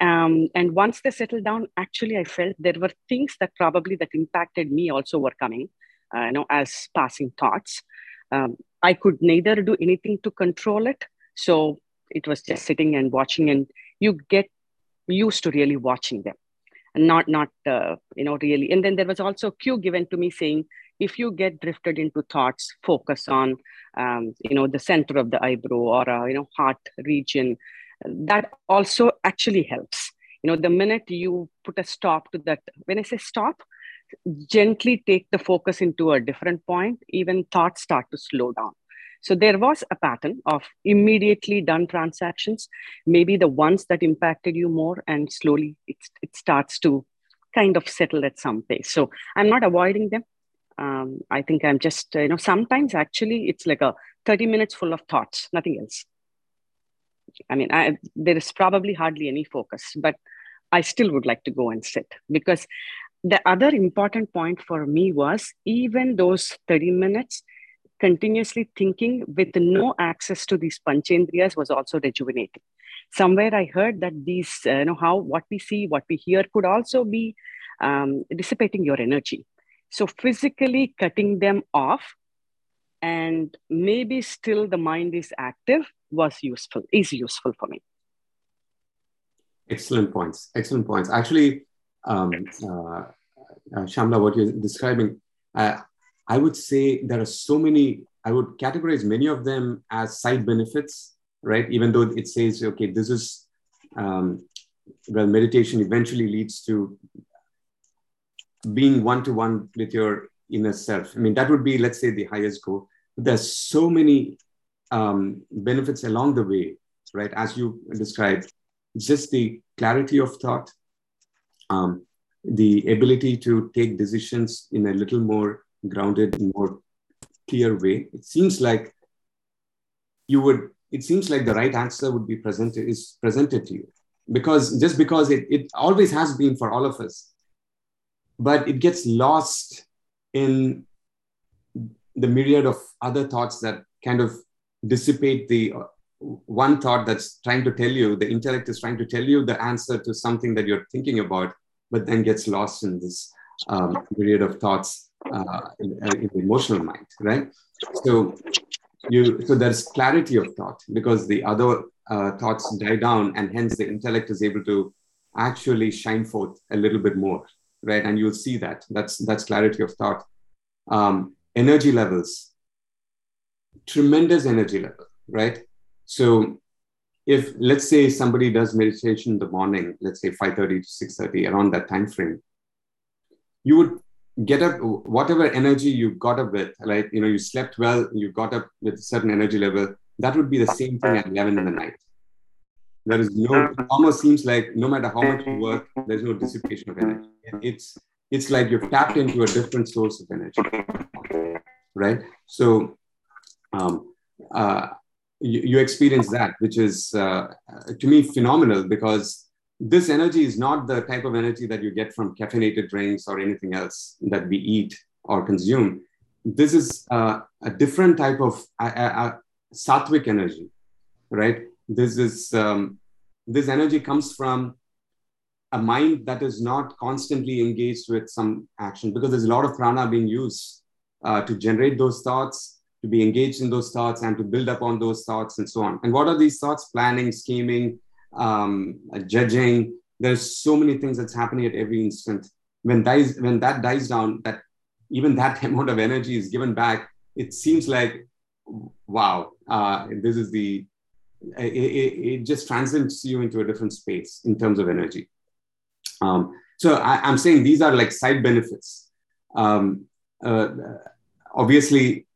[SPEAKER 9] Um, and once they settled down, actually, I felt there were things that probably that impacted me also were coming, uh, you know, as passing thoughts. Um, I could neither do anything to control it, so it was just sitting and watching, and you get used to really watching them, and not not uh, you know really. And then there was also a cue given to me saying, if you get drifted into thoughts, focus on um, you know the center of the eyebrow or uh, you know heart region. That also actually helps. You know the minute you put a stop to that when i say stop gently take the focus into a different point even thoughts start to slow down. So there was a pattern of immediately done transactions maybe the ones that impacted you more and slowly it, it starts to kind of settle at some pace. So i'm not avoiding them. Um, i think i'm just you know sometimes actually it's like a 30 minutes full of thoughts nothing else. I mean, I, there is probably hardly any focus, but I still would like to go and sit because the other important point for me was even those 30 minutes continuously thinking with no access to these panchendriyas was also rejuvenating. Somewhere I heard that these, uh, you know, how what we see, what we hear could also be um, dissipating your energy. So physically cutting them off and maybe still the mind is active was useful is useful for me
[SPEAKER 2] excellent points excellent points actually um, uh, uh, shamla what you're describing uh, i would say there are so many i would categorize many of them as side benefits right? Even though it says okay this is um, well meditation eventually leads to being one to one with your inner self. I mean that would be let's say the highest goal. But there's so many um, benefits along the way, right? As you described, just the clarity of thought, um, the ability to take decisions in a little more grounded, more clear way. It seems like you would. It seems like the right answer would be presented is presented to you because just because it, it always has been for all of us, but it gets lost in the myriad of other thoughts that kind of dissipate the uh, one thought that's trying to tell you, the intellect is trying to tell you the answer to something that you're thinking about, but then gets lost in this um, of thoughts uh, in, uh, in, the emotional mind, right? So you, so there's clarity of thought because the other uh, thoughts die down, and hence the intellect is able to actually shine forth a little bit more, right? And you'll see that. That's that's clarity of thought. Um, energy levels, tremendous energy level, right? So if let's say somebody does meditation in the morning, let's say 5:30 to 6:30, around that time frame, you would get up whatever energy you got up with, right? You know, you slept well, you got up with a certain energy level, that would be the same thing at 11 in the night. there is no almost seems like no matter how much you work there's no dissipation of energy it's it's like you've tapped into a different source of energy right so um, uh, you, you, experience that which is uh, to me phenomenal because this energy is not the type of energy that you get from caffeinated drinks or anything else that we eat or consume. This is uh, a different type of uh, sattvic energy right? This is um, this energy comes from a mind that is not constantly engaged with some action because there's a lot of prana being used uh, to generate those thoughts to be engaged in those thoughts and to build up on those thoughts and so on and what are these thoughts planning scheming um, judging there's so many things that's happening at every instant when dies when that dies down that even that amount of energy is given back it seems like wow uh, this is the it, it, it, just transcends you into a different space in terms of energy. Um, so I, am saying these are like side benefits. Um, uh, obviously,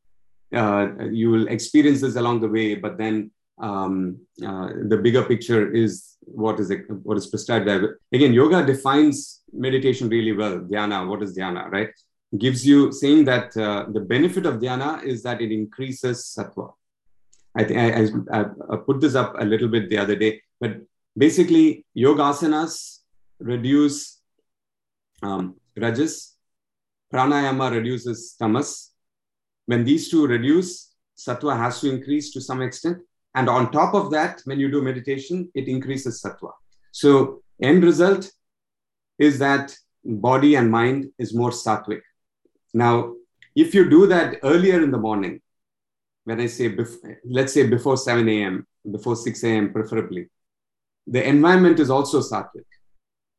[SPEAKER 2] uh, you will experience this along the way, but then um, uh, the bigger picture is what is it, what is prescribed there. Again, yoga defines meditation really well. Dhyana, what is dhyana, right? Gives you saying that uh, the benefit of dhyana is that it increases sattva. I think I, I, put this up a little bit the other day, but basically, yoga asanas reduce um, rajas, pranayama reduces tamas. When these two reduce, sattva has to increase to some extent. And on top of that, when you do meditation, it increases sattva. So, end result is that body and mind is more sattvic. Now, if you do that earlier in the morning, when I say, bef- let's say before 7 a.m., before 6 a.m., preferably, the environment is also sattvic.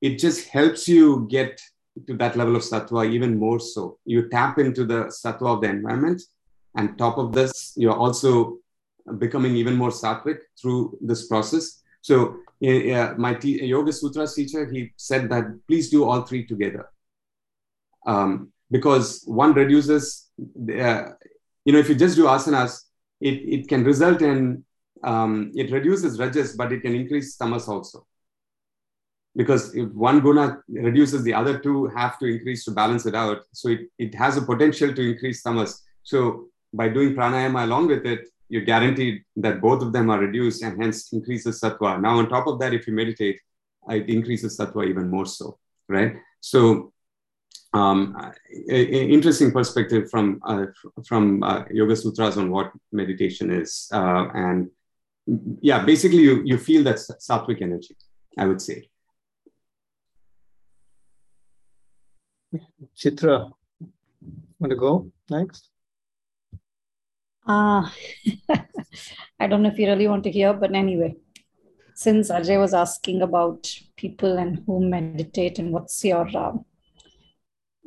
[SPEAKER 2] It just helps you get to that level of sattva even more so. You tap into the sattva of the environment, and top of this, you're also becoming even more sattvic through this process. So, uh, my Yoga Sutras teacher, he said that please do all three together. Um, because one reduces uh, you know, if you just do asanas, it, it can result in, um, it reduces rajas, but it can increase tamas also. Because if one guna reduces, the other two have to increase to balance it out. So it, it has a potential to increase tamas. So by doing pranayama along with it, you're guaranteed that both of them are reduced and hence increases sattva. Now, on top of that, if you meditate, it increases sattva even more so, right? So um, interesting perspective from uh, from uh, Yoga Sutras on what meditation is, uh, and yeah, basically you you feel that sattvic energy. I would say.
[SPEAKER 4] Chitra, want to go next?
[SPEAKER 10] Uh, I don't know if you really want to hear, but anyway, since Ajay was asking about people and who meditate and what's your um,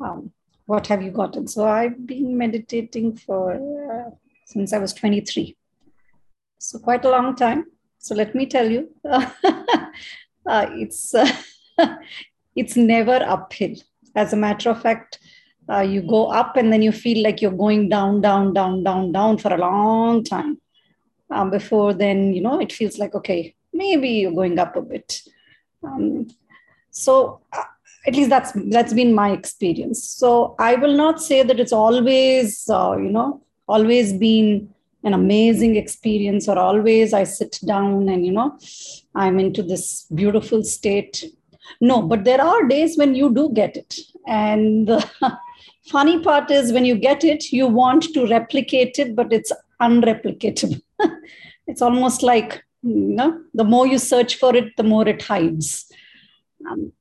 [SPEAKER 10] um, what have you gotten? So I've been meditating for uh, since I was 23. So quite a long time. So let me tell you, uh, it's it's never uphill. As a matter of fact, uh, you go up and then you feel like you're going down, down, down, down, down for a long time. Um, before then, you know, it feels like okay, maybe you're going up a bit. Um, so uh, at least that's that's been my experience so i will not say that it's always uh, you know always been an amazing experience or always i sit down and you know i'm into this beautiful state no but there are days when you do get it and the funny part is when you get it you want to replicate it but it's unreplicatable it's almost like you know the more you search for it the more it hides um,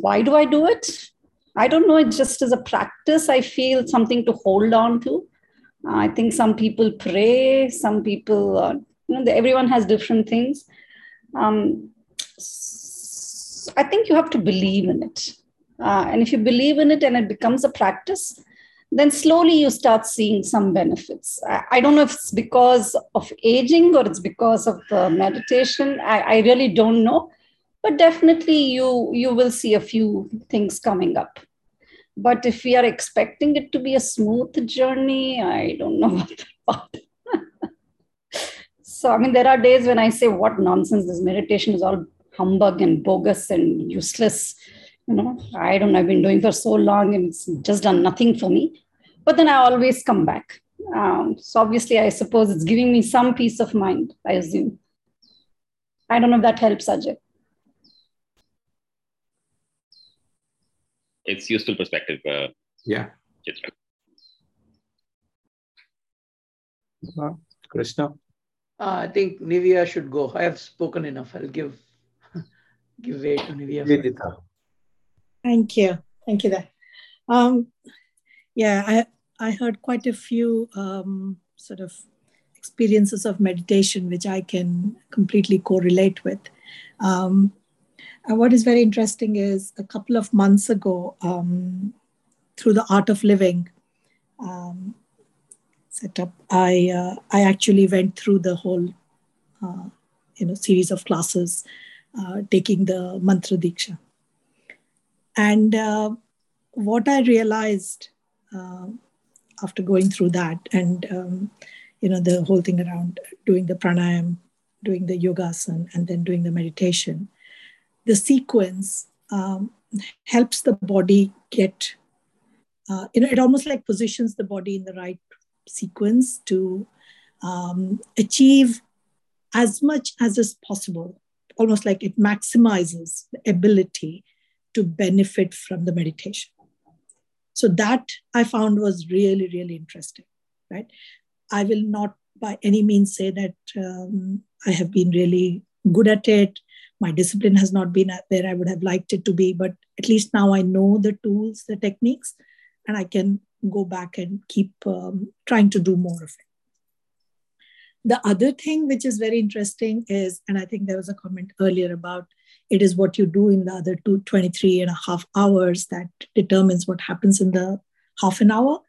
[SPEAKER 10] why do I do it? I don't know. It just as a practice, I feel something to hold on to. Uh, I think some people pray, some people, uh, you know, everyone has different things. Um, I think you have to believe in it. Uh, and if you believe in it and it becomes a practice, then slowly you start seeing some benefits. I, I, don't know if it's because of aging or it's because of the meditation. I, I really don't know but definitely you you will see a few things coming up but if we are expecting it to be a smooth journey i don't know about So, I mean, there are days when I say, what nonsense, this meditation is all humbug and bogus and useless. You know, I don't know, I've been doing for so long and it's just done nothing for me. But then I always come back. Um, so, obviously, I suppose it's giving me some peace of mind, I assume. I don't know if that helps, Ajay.
[SPEAKER 8] It's useful perspective. Uh,
[SPEAKER 2] yeah.
[SPEAKER 8] Chitra.
[SPEAKER 4] Uh, Krishna.
[SPEAKER 6] Uh, I think Nivia should go. I have spoken enough. I'll give give way to Nivia.
[SPEAKER 11] Thank you. Thank you. There. Um, yeah, I I heard quite a few um, sort of experiences of meditation, which I can completely correlate with. Um, and what is very interesting is a couple of months ago, um, through the art of living um, setup, I uh, I actually went through the whole uh, you know series of classes, uh, taking the mantra diksha. And uh, what I realized uh, after going through that, and um, you know the whole thing around doing the pranayam, doing the yogasana, and then doing the meditation, the sequence um, helps the body get uh, you know it almost like positions the body in the right sequence to um, achieve as much as is possible almost like it maximizes the ability to benefit from the meditation. So that i found was really really interesting right? I will not by any means say that um, i have been really good at it. My discipline has not been where I would have liked it to be, but at least now I know the tools, the techniques, and I can go back and keep um, trying to do more of it. The other thing which is very interesting is, and I think there was a comment earlier about it is what you do in the other two, 23 and a half hours that determines what happens in the half an hour.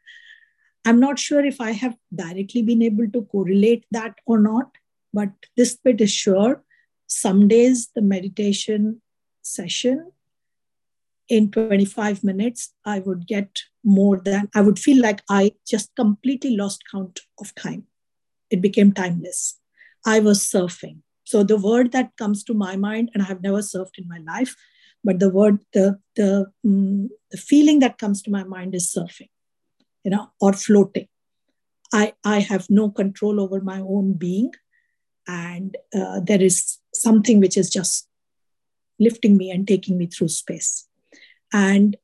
[SPEAKER 11] I'm not sure if I have directly been able to correlate that or not, but this bit is sure some days the meditation session in 25 minutes i would get more than i would feel like i just completely lost count of time it became timeless. I was surfing. So the word that comes to my mind and i have never surfed in my life but the word the the, um, the feeling that comes to my mind is surfing you know or floating. I i have no control over my own being and uh, there is something which is just lifting me and taking me through space. And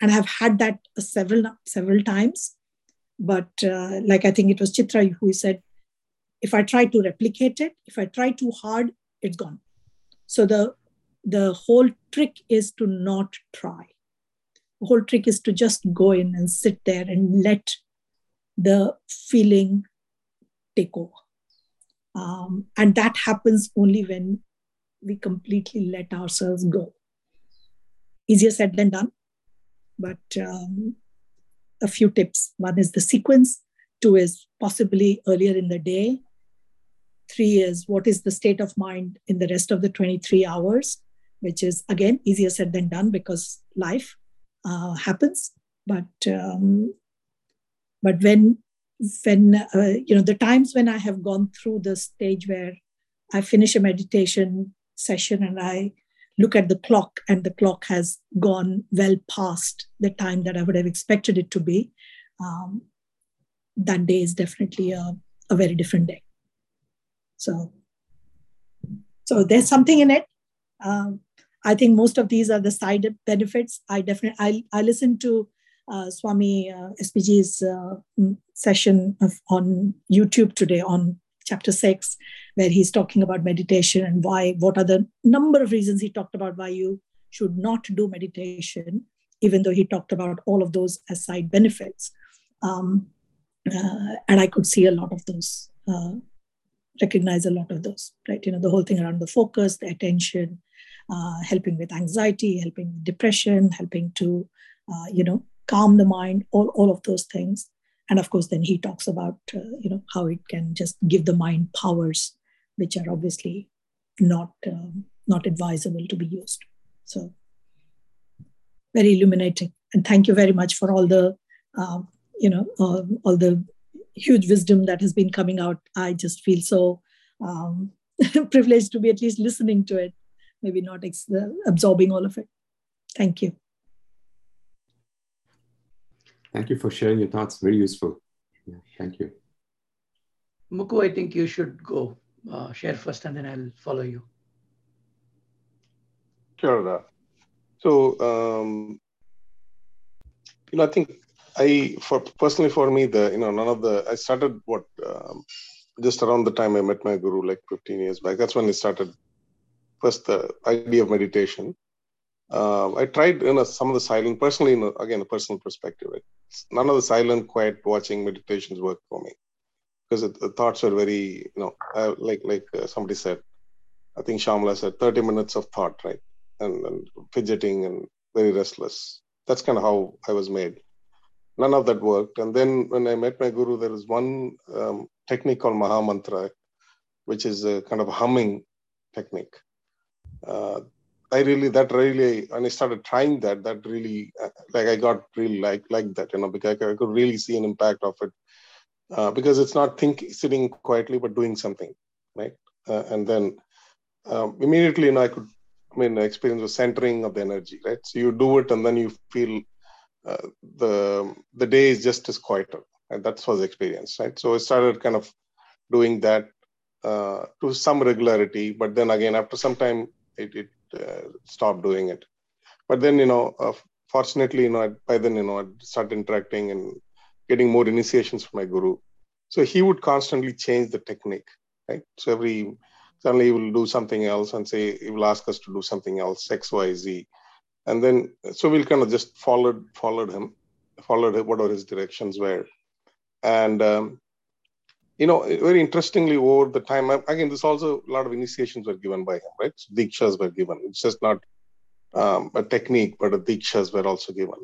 [SPEAKER 11] and i've had that several several times but uh, like i think it was chitra who said if i try to replicate it if i try too hard it's gone. So the the whole trick is to not try. The whole trick is to just go in and sit there and let the feeling take over. Um, and that happens only when we completely let ourselves go. Easier said than done, but um, a few tips. One is the sequence, two is possibly earlier in the day, three is what is the state of mind in the rest of the 23 hours, which is again easier said than done because life uh, happens. But um, but when when uh, you know the times when i have gone through the stage where i finish a meditation session and i look at the clock and the clock has gone well past the time that i would have expected it to be um, that day is definitely a, a very different day. So so there's something in it. Um, i think most of these are the side benefits. I definitely i, I listen to uh, Swami uh, SPG's uh, session of, on YouTube today on chapter six, where he's talking about meditation and why, what are the number of reasons he talked about why you should not do meditation, even though he talked about all of those as side benefits. Um, uh, and I could see a lot of those, uh, recognize a lot of those, right? You know, the whole thing around the focus, the attention, uh, helping with anxiety, helping with depression, helping to, you know, calm the mind, all, all of those things. And of course, then he talks about, uh, you know, how it can just give the mind powers, which are obviously not, um, not advisable to be used. So very illuminating. And thank you very much for all the, uh, you know, uh, all the huge wisdom that has been coming out. I just feel so um, privileged to be at least listening to it, maybe not ex- absorbing all of it. Thank you.
[SPEAKER 2] Thank you for sharing your thoughts. Very useful. Yeah, thank you.
[SPEAKER 6] Muku, I think you should go uh, share first and then I'll follow you.
[SPEAKER 12] Sure. So, um, you know, I think I, for personally for me, the you know none of the I started what um, just around the time I met my guru, like 15 years back. That's when I started first the idea of meditation. Uh, I tried you know some of the silent personally, you know, again a personal perspective. None of the silent, quiet watching meditations worked for me because the thoughts are very you know uh, like like uh, somebody said. I think Shamla said 30 minutes of thought, right? And, and fidgeting and very restless. That's kind of how I was made none of that worked. And then when I met my guru, there was one um, technique called Maha Mantra, which is a kind of humming technique. Uh, I really, that really, when I started trying that, that really, uh, like I got really like like that, you know, because I could really see an impact of it, uh, because it's not think sitting quietly, but doing something, right? Uh, and then um, immediately, you know, I could, I mean, experience was centering of the energy, right? So you do it, and then you feel uh, the the day is just as quieter and that's was experience right so i started kind of doing that uh, to some regularity but then again after some time it, it stopped doing it. But then you know uh, fortunately you know by then you know i started interacting and getting more initiations from my guru. So he would constantly change the technique right? So every suddenly he will do something else and say he will ask us to do something else x y z. And then so we'll kind of just followed followed him followed whatever his directions were. And um, you know very interestingly over the time again this also a lot of initiations were given by him right? So dikshas were given. It's just not um, a technique but a dikshas were also given.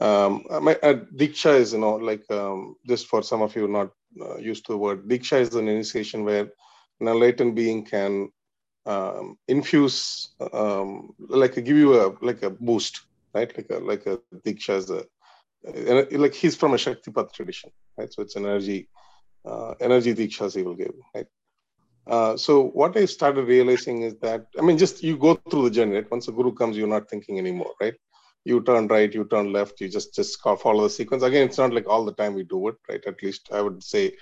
[SPEAKER 12] Um, my, uh, diksha is you know like um, just for some of you not uh, used to the word diksha is an initiation where an enlightened being can um, infuse um, like give you a like a boost right? Like a like a diksha as a like he's from a shaktipat tradition right? So it's an energy uh, energy he will give right uh, so what i started realizing is that i mean just you go through the journey right once the guru comes you're not thinking anymore right you turn right you turn left you just just follow the sequence again it's not like all the time we do it right at least i would say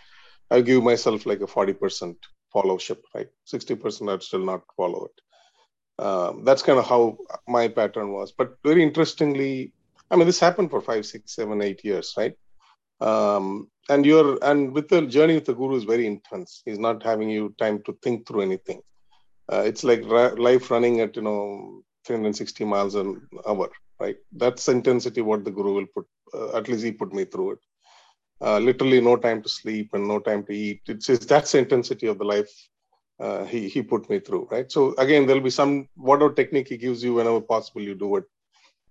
[SPEAKER 12] i give myself like a 40 percent followship, right? 60% I'd still not follow it. Um, that's kind of how my pattern was. But very interestingly, I mean, this happened for five, six, seven, eight years, right? Um, and you're and with the journey with the guru is very intense. He's not having you time to think through anything. Uh, it's like ra- life running at you know 360 miles an hour, right? That's intensity what the guru will put. Uh, at least he put me through it uh, literally no time to sleep and no time to eat. It's, it's that's the intensity of the life uh, he he put me through, right? So again, there'll be some whatever technique he gives you whenever possible, you do it.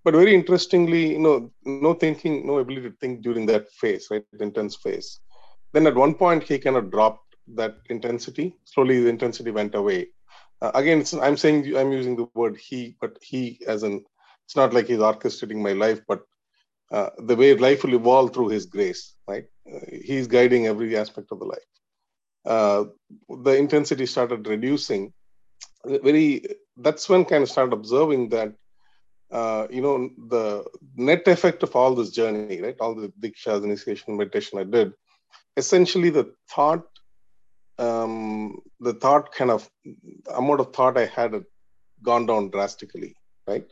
[SPEAKER 12] But very interestingly, you know, no thinking, no ability to think during that phase, right? Intense phase. Then at one point, he kind of dropped that intensity. Slowly, the intensity went away. Uh, again, I'm saying I'm using the word he, but he as in it's not like he's orchestrating my life, but uh, the way life will evolve through his grace, right? Uh, he's guiding every aspect of the life. Uh, the intensity started reducing. Very, that's when kind of started observing that, uh, you know, the net effect of all this journey, right? All the dikshas, initiation, meditation I did, essentially the thought, um, the thought kind of amount of thought I had gone down drastically, right?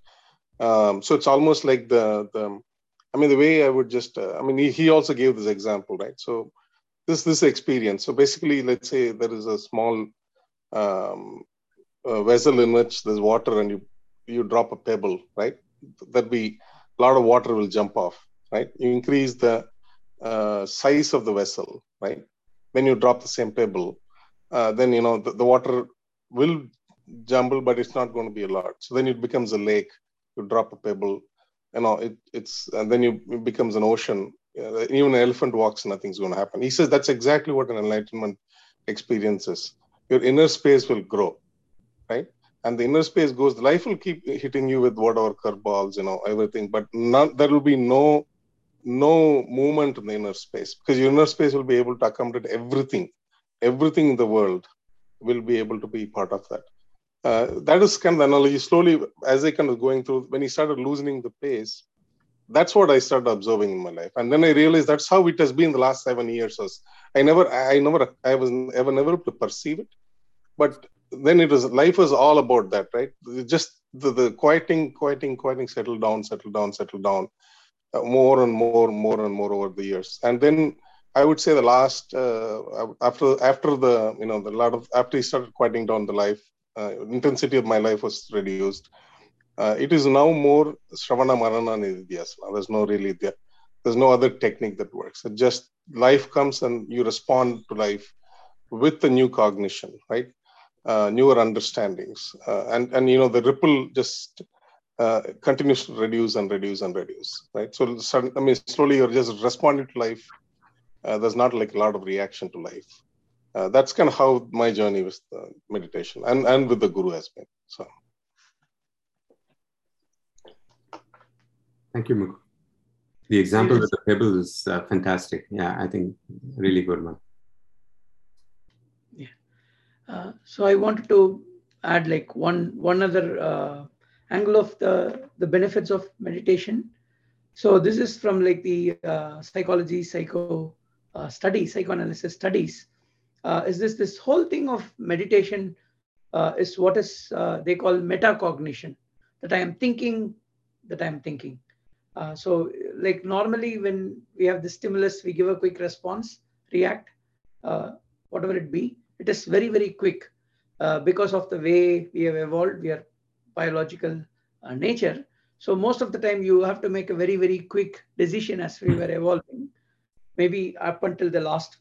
[SPEAKER 12] Um, so it's almost like the the I mean, the way I would just, uh, I mean, he, he also gave this example, right? So this this experience. So basically, let's say there is a small um, a vessel in which there's water, and you you drop a pebble, right? That be a lot of water will jump off, right? You increase the uh, size of the vessel, right? When you drop the same pebble, uh, then you know the, the water will jumble, but it's not going to be a lot. So then it becomes a lake. You drop a pebble, you know it, it's and then you it becomes an ocean even an elephant walks nothing's going to happen he says that's exactly what an enlightenment experience is your inner space will grow right and the inner space goes life will keep hitting you with whatever curveballs you know everything but there will be no no movement in the inner space because your inner space will be able to accommodate everything, everything in the world will be able to be part of that. Uh, that is kind of the analogy. Slowly, as I kind of going through, when he started loosening the pace, that's what I started observing in my life, and then I realized that's how it has been the last seven years. Was I never, I never, I was ever never able to perceive it, but then it was life was all about that, right? Just the, the quieting, quieting, quieting, settle down, settle down, settle down, uh, more and more, more and more over the years, and then I would say the last uh, after after the you know the lot of after he started quieting down the life uh, intensity of my life was reduced. Uh, it is now more Shravana Manana Nidhyasana. There's no really there. There's no other technique that works. It just life comes and you respond to life with the new cognition, right? Uh, newer understandings, uh, and and you know the ripple just uh, continues to reduce and reduce and reduce, right? So I mean, slowly you're just responding to life. Uh, there's not like a lot of reaction to life uh, that's kind of how my journey with meditation and and with the guru has been so
[SPEAKER 2] thank you Mukul. the example with the pebble is uh, fantastic yeah i think really good one
[SPEAKER 6] yeah uh, so i wanted to add like one one other uh, angle of the the benefits of meditation. So this is from like the uh, psychology psycho uh, studies psychoanalysis studies. Uh, is this this whole thing of meditation uh, is what is they call metacognition. That i am thinking that i am thinking. So like normally when we have the stimulus we give a quick response react whatever it be it is very very quick uh, because of the way we have evolved we are biological nature so most of the time you have to make a very very quick decision as we were evolving maybe up until the last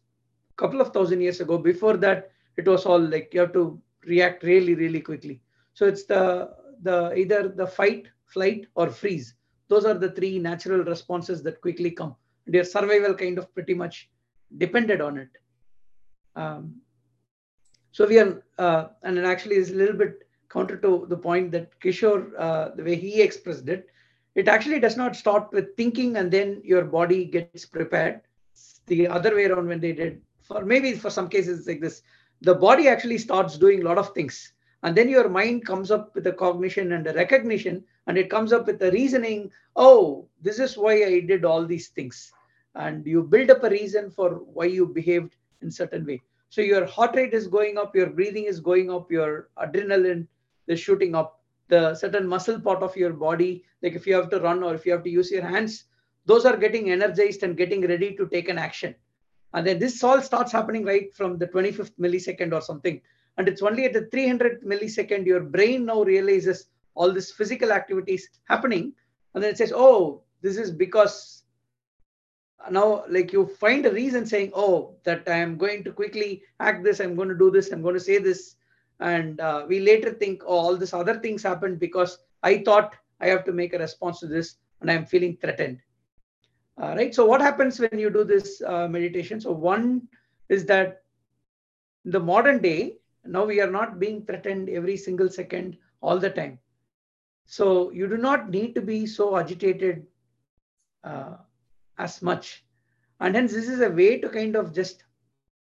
[SPEAKER 6] couple of thousand years ago. Before that, it was all like you have to react really, really quickly. So it's the the either the fight, flight, or freeze. Those are the three natural responses that quickly come. Their survival kind of pretty much depended on it. Um, so we are, uh, and it actually is a little bit counter to the point that Kishore, uh, the way he expressed it, it actually does not start with thinking and then your body gets prepared. It's the other way around when they did for maybe for some cases like this, the body actually starts doing a lot of things. And then your mind comes up with a cognition and a recognition, and it comes up with the reasoning, oh, this is why I did all these things. And you build up a reason for why you behaved in certain way. So your heart rate is going up, your breathing is going up, your adrenaline is shooting up, the certain muscle part of your body, like if you have to run or if you have to use your hands, those are getting energized and getting ready to take an action. And then this all starts happening right from the 25th millisecond or something. And it's only at the 300 millisecond, your brain now realizes all this physical activities happening. And then it says, oh, this is because now like you find a reason saying, oh, that I am going to quickly act this, I'm going to do this, I'm going to say this. And uh, we later think, oh, all this other things happened because I thought I have to make a response to this and I'm feeling threatened. Uh, right. So what happens when you do this uh, meditation? So one is that the modern day, now we are not being threatened every single second all the time. So you do not need to be so agitated uh, as much. And hence this is a way to kind of just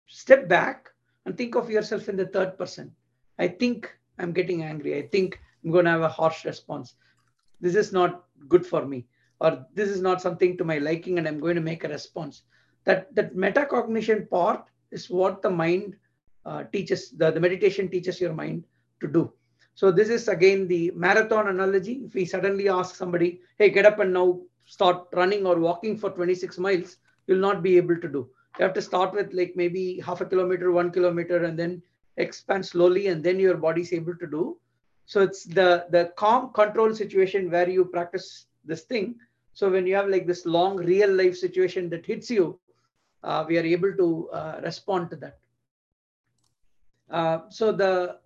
[SPEAKER 6] step back and think of yourself in the third person. I think I'm getting angry. I think I'm going to have a harsh response. This is not good for me or this is not something to my liking and i'm going to make a response that that metacognition part is what the mind uh, teaches the, the meditation teaches your mind to do so this is again the marathon analogy if we suddenly ask somebody hey get up and now start running or walking for 26 miles you'll not be able to do. You have to start with like maybe half a kilometer one kilometer and then expand slowly and then your body's able to do. So it's the the calm control situation where you practice this thing. So when you have like this long real life situation that hits you, uh, we are able to uh, respond to that. Uh, so the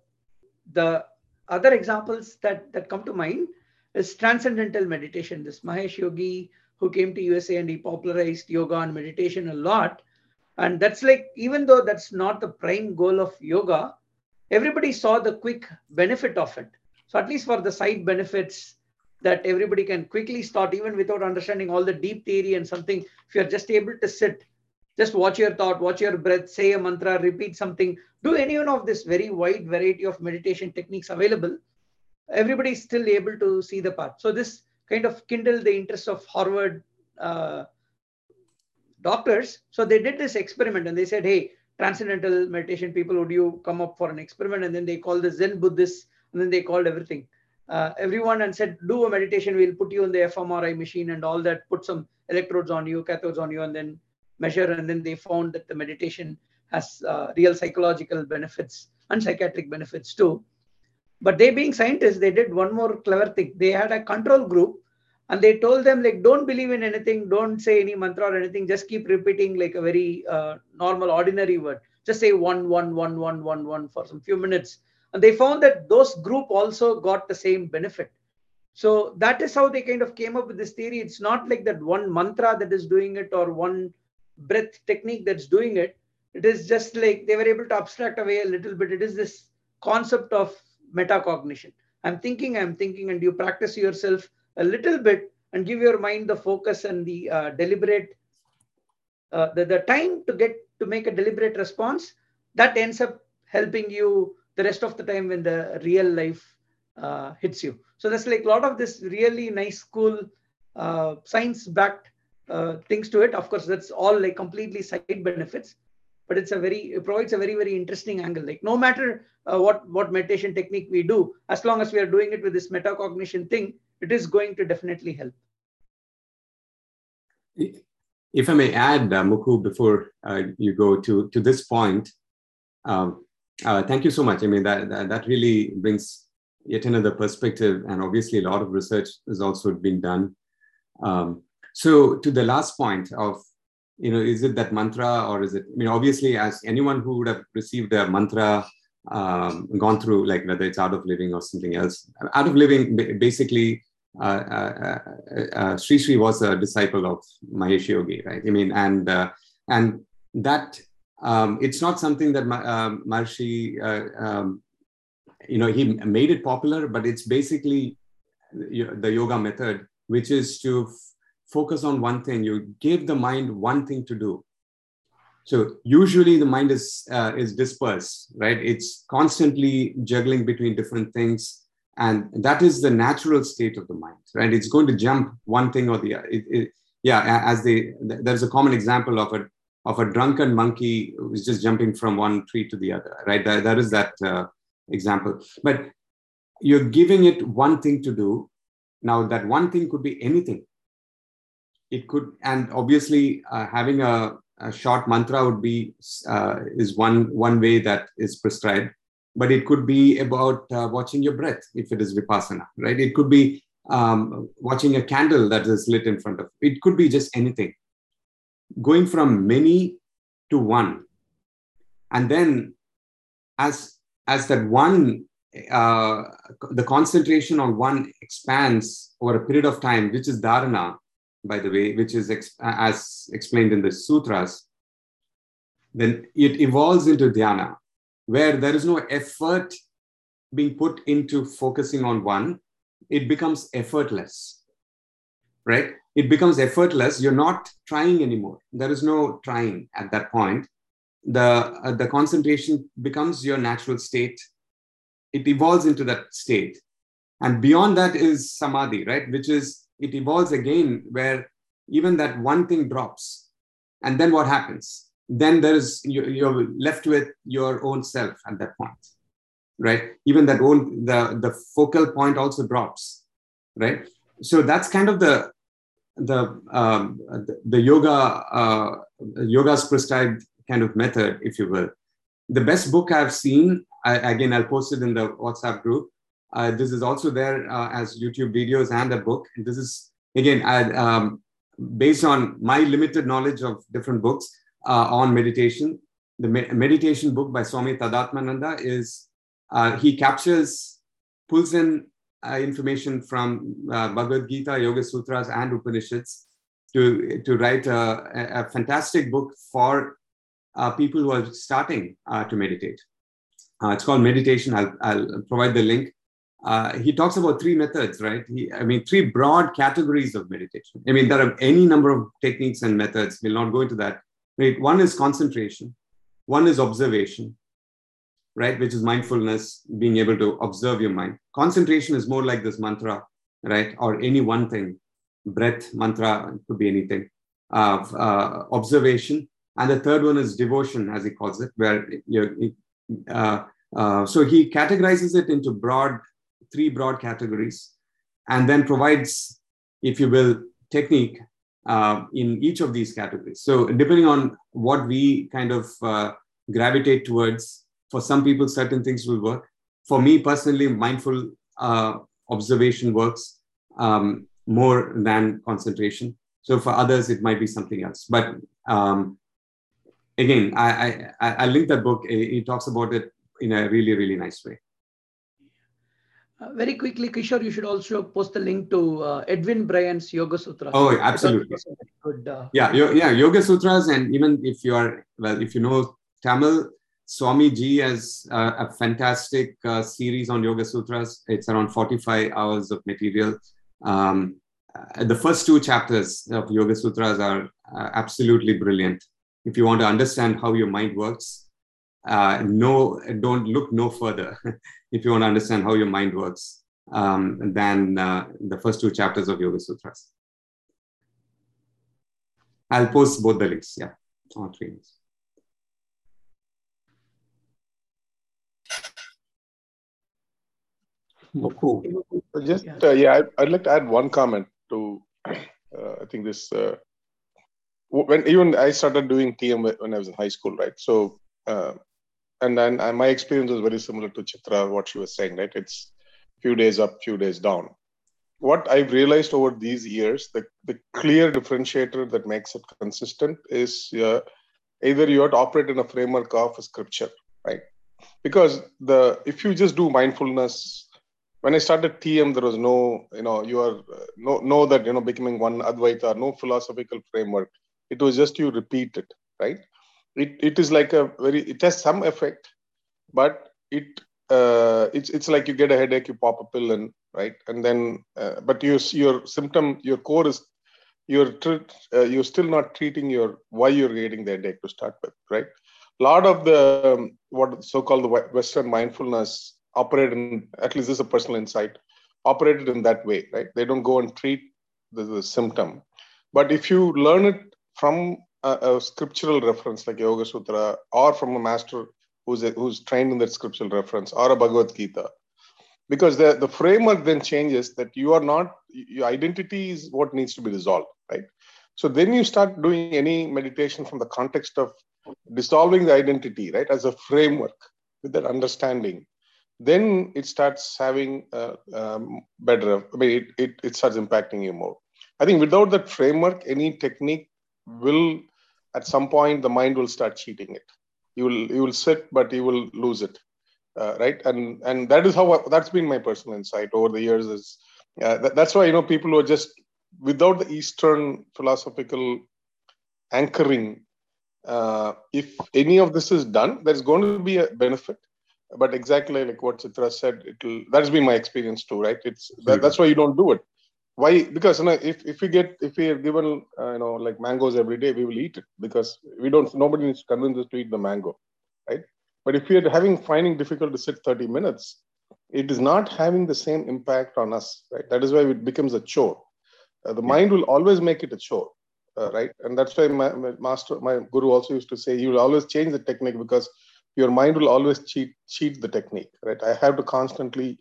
[SPEAKER 6] the other examples that that come to mind is transcendental meditation. This Mahesh Yogi who came to USA and he popularized yoga and meditation a lot. And that's like, even though that's not the prime goal of yoga, everybody saw the quick benefit of it. So at least for the side benefits, that everybody can quickly start even without understanding all the deep theory and something. If you're just able to sit, just watch your thought, watch your breath, say a mantra, repeat something, do any one of this very wide variety of meditation techniques available. Everybody is still able to see the path. So this kind of kindled the interest of Harvard uh, doctors. So they did this experiment and they said, hey, transcendental meditation people, would you come up for an experiment? And then they called the Zen Buddhists and then they called everything. Uh, everyone and said, do a meditation. We'll put you in the fMRI machine and all that, put some electrodes on you, cathodes on you, and then measure. And then they found that the meditation has uh, real psychological benefits and psychiatric benefits too. But they being scientists, they did one more clever thing. They had a control group and they told them like don't believe in anything. Don't say any mantra or anything. Just keep repeating like a very uh, normal ordinary word. Just say one one one one one one for some few minutes. And they found that those group also got the same benefit. So that is how they kind of came up with this theory. It's not like that one mantra that is doing it or one breath technique that's doing it. It is just like they were able to abstract away a little bit. It is this concept of metacognition. I'm thinking i'm thinking and you practice yourself a little bit and give your mind the focus and the uh, deliberate uh, the, the time to get to make a deliberate response. That ends up helping you the rest of the time when the real life uh, hits you. So there's like a lot of this really nice cool uh, science backed uh, things to it. Of course that's all like completely side benefits but it's a very it provides a very very interesting angle like no matter uh, what what meditation technique we do as long as we are doing it with this metacognition thing it is going to definitely help.
[SPEAKER 2] If I may add, uh, before uh, you go to, to this point, um, uh, thank you so much. I mean, that, that, that, really brings yet another perspective, and obviously, a lot of research has also been done. Um, so, to the last point of, you know, is it that mantra or is it, I mean, obviously, as anyone who would have received a mantra um, gone through like whether it's Art of Living or something else Art of Living basically uh, uh, uh, Sri Sri was a disciple of Mahesh Yogi, right? I mean, and and that um, it's not something that uh, Maharishi, uh, um, you know, he made it popular, but it's basically the yoga method, which is to focus on one thing. You give the mind one thing to do. So usually the mind is uh, is dispersed, right? It's constantly juggling between different things and that is the natural state of the mind right it's going to jump one thing or the other it, it, yeah as they there's a common example of a of a drunken monkey who's just jumping from one tree to the other right that, that is that uh, example but you're giving it one thing to do now that one thing could be anything it could and obviously uh, having a, a, short mantra would be uh, is one one way that is prescribed. But it could be about uh, watching your breath if it is vipassana, right? It could be um, watching a candle that is lit in front of it could be just anything. Going from many to one. And then as as that one uh, the concentration on one expands over a period of time which is dharana by the way which is ex- as explained in the sutras then it evolves into dhyana where there is no effort being put into focusing on one, it becomes effortless, right? It becomes effortless. You're not trying anymore. There is no trying at that point. The, uh, the concentration becomes your natural state. It evolves into that state. And beyond that is samadhi, right? Which is, it evolves again where even that one thing drops. And then what happens? then there's you're left with your own self at that point right even that own the the focal point also drops right so that's kind of the the um, the yoga uh, yoga's prescribed kind of method if you will the best book i've seen I, again i'll post it in the whatsapp group uh, this is also there uh, as youtube videos and a book And this is again I, um, based on my limited knowledge of different books uh, on meditation. The me- meditation book by Swami Tadatmananda is uh, he captures, pulls in uh, information from uh, Bhagavad Gita, Yoga Sutras, and Upanishads to, to write a, a fantastic book for uh, people who are starting uh, to meditate. it's called Meditation. I'll, I'll, provide the link. Uh, he talks about three methods, right? He, I mean, three broad categories of meditation. I mean, there are any number of techniques and methods. We'll not go into that. Right? One is concentration, one is observation, right? Which is mindfulness, being able to observe your mind. Concentration is more like this mantra, right? Or any one thing, breath, mantra, could be anything. Uh, uh, observation. And the third one is devotion, as he calls it, where you're, uh, uh, so he categorizes it into broad three broad categories and then provides, if you will, technique uh, in each of these categories. So, depending on what we kind of uh, gravitate towards, for some people, certain things will work. For me personally, mindful uh, observation works um, more than concentration. So, for others, it might be something else. But um, again, I, I, I link that book. He talks about it in a really, really nice way.
[SPEAKER 6] Uh, very quickly, Kishore, you should also post the link to uh, Edwin Bryant's Yoga Sutras.
[SPEAKER 2] Oh, absolutely. Good, uh, yeah, yeah, Yoga Sutras, and even if you are well, if you know Tamil, Swami Ji has uh, a fantastic uh, series on Yoga Sutras. It's around 45 hours of material. Um, uh, the first two chapters of Yoga Sutras are absolutely brilliant. If you want to understand how your mind works, uh, no, don't look no further if you want to understand how your mind works um, than uh, the first two chapters of Yoga Sutras. I'll post both the links. Yeah, all three links.
[SPEAKER 12] Oh, cool. Just uh, yeah, I'd, I'd, like to add one comment to. Uh, I think this uh, when even I started doing TM when I was in high school, right? So uh, and then my experience was very similar to Chitra, what she was saying, right? It's few days up, few days down. What I've realized over these years, the, the clear differentiator that makes it consistent is uh, either you have to operate in a framework of a scripture, right? Because the if you just do mindfulness, when I started TM, there was no, you know, you are no know that you know becoming one Advaita, no philosophical framework. It was just you repeat it, right? It, it is like a very it has some effect but it uh, it's it's like you get a headache you pop a pill and right? And then uh, but your your symptom your core is you're uh, you're still not treating your why you're getting the headache to start with right? A lot of the um, what so-called the western mindfulness operate in at least this is a personal insight operated in that way right? They don't go and treat the, the symptom. But if you learn it from a, a, scriptural reference like Yoga Sutra or from a master who's, a, who's trained in that scriptural reference or a Bhagavad Gita. Because the, the framework then changes that you are not, your identity is what needs to be resolved, right? So then you start doing any meditation from the context of dissolving the identity, right, as a framework with that understanding. Then it starts having uh, um, better, I mean, it, it, it starts impacting you more. I think without that framework, any technique will at some point the mind will start cheating it. You will you will sit but you will lose it uh, right? And and that is how that's been my personal insight over the years is uh, that, that's why you know people who are just without the eastern philosophical anchoring uh, if any of this is done there's going to be a benefit. But exactly like what chitra said it'll that's been my experience too right? It's that, that's why you don't do it why? Because you know, if, if we get if we are given uh, you know like mangoes every day we will eat it because we don't nobody needs to convince us to eat the mango right? But if we are having finding difficult to sit 30 minutes it is not having the same impact on us right? That is why it becomes a chore. Uh, the yeah. mind will always make it a chore uh, right? And that's why my, my, master my guru also used to say you will always change the technique because your mind will always cheat cheat the technique right? I have to constantly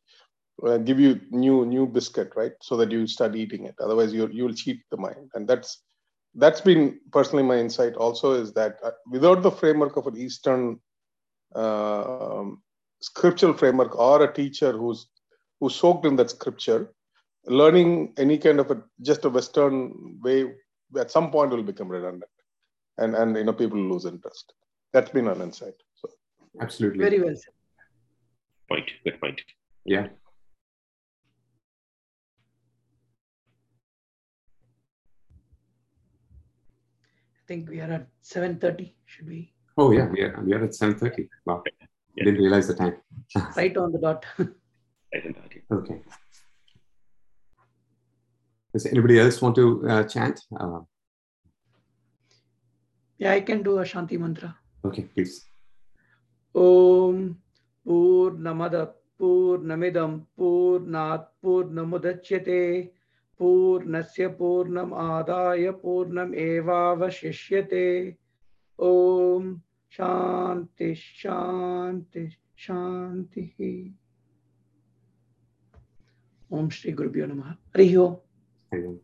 [SPEAKER 12] uh, give you new new biscuit right? So that you start eating it. Otherwise you you'll cheat the mind. And that's that's been personally my insight also is that uh, without the framework of an eastern uh, scriptural framework or a teacher who's who's soaked in that scripture learning any kind of a just a western way at some point will become redundant and and you know people lose interest. That's been an insight. So
[SPEAKER 2] absolutely.
[SPEAKER 6] Very well said.
[SPEAKER 8] Point. Good point.
[SPEAKER 2] Yeah
[SPEAKER 6] think we are at 7.30. Should we?
[SPEAKER 2] Oh, yeah, we are, we are at 7.30. Wow. Yeah. Didn't realize the time.
[SPEAKER 6] right on the dot.
[SPEAKER 2] Okay. Does anybody else want to uh, chant? Uh,
[SPEAKER 6] yeah, I can do a Shanti mantra.
[SPEAKER 2] Okay, please.
[SPEAKER 6] Om Purnamada Purnamidam Purnat Purnamudachyate पूर्णस्य पूर्णमादाय पूर्णमेवावशिष्यते ॐ शान्ति शान्ति शान्तिः। ॐ श्रीगुरुभ्यो नमः।
[SPEAKER 2] हरिः ओम्।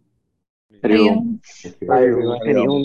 [SPEAKER 9] हरिः ओम्।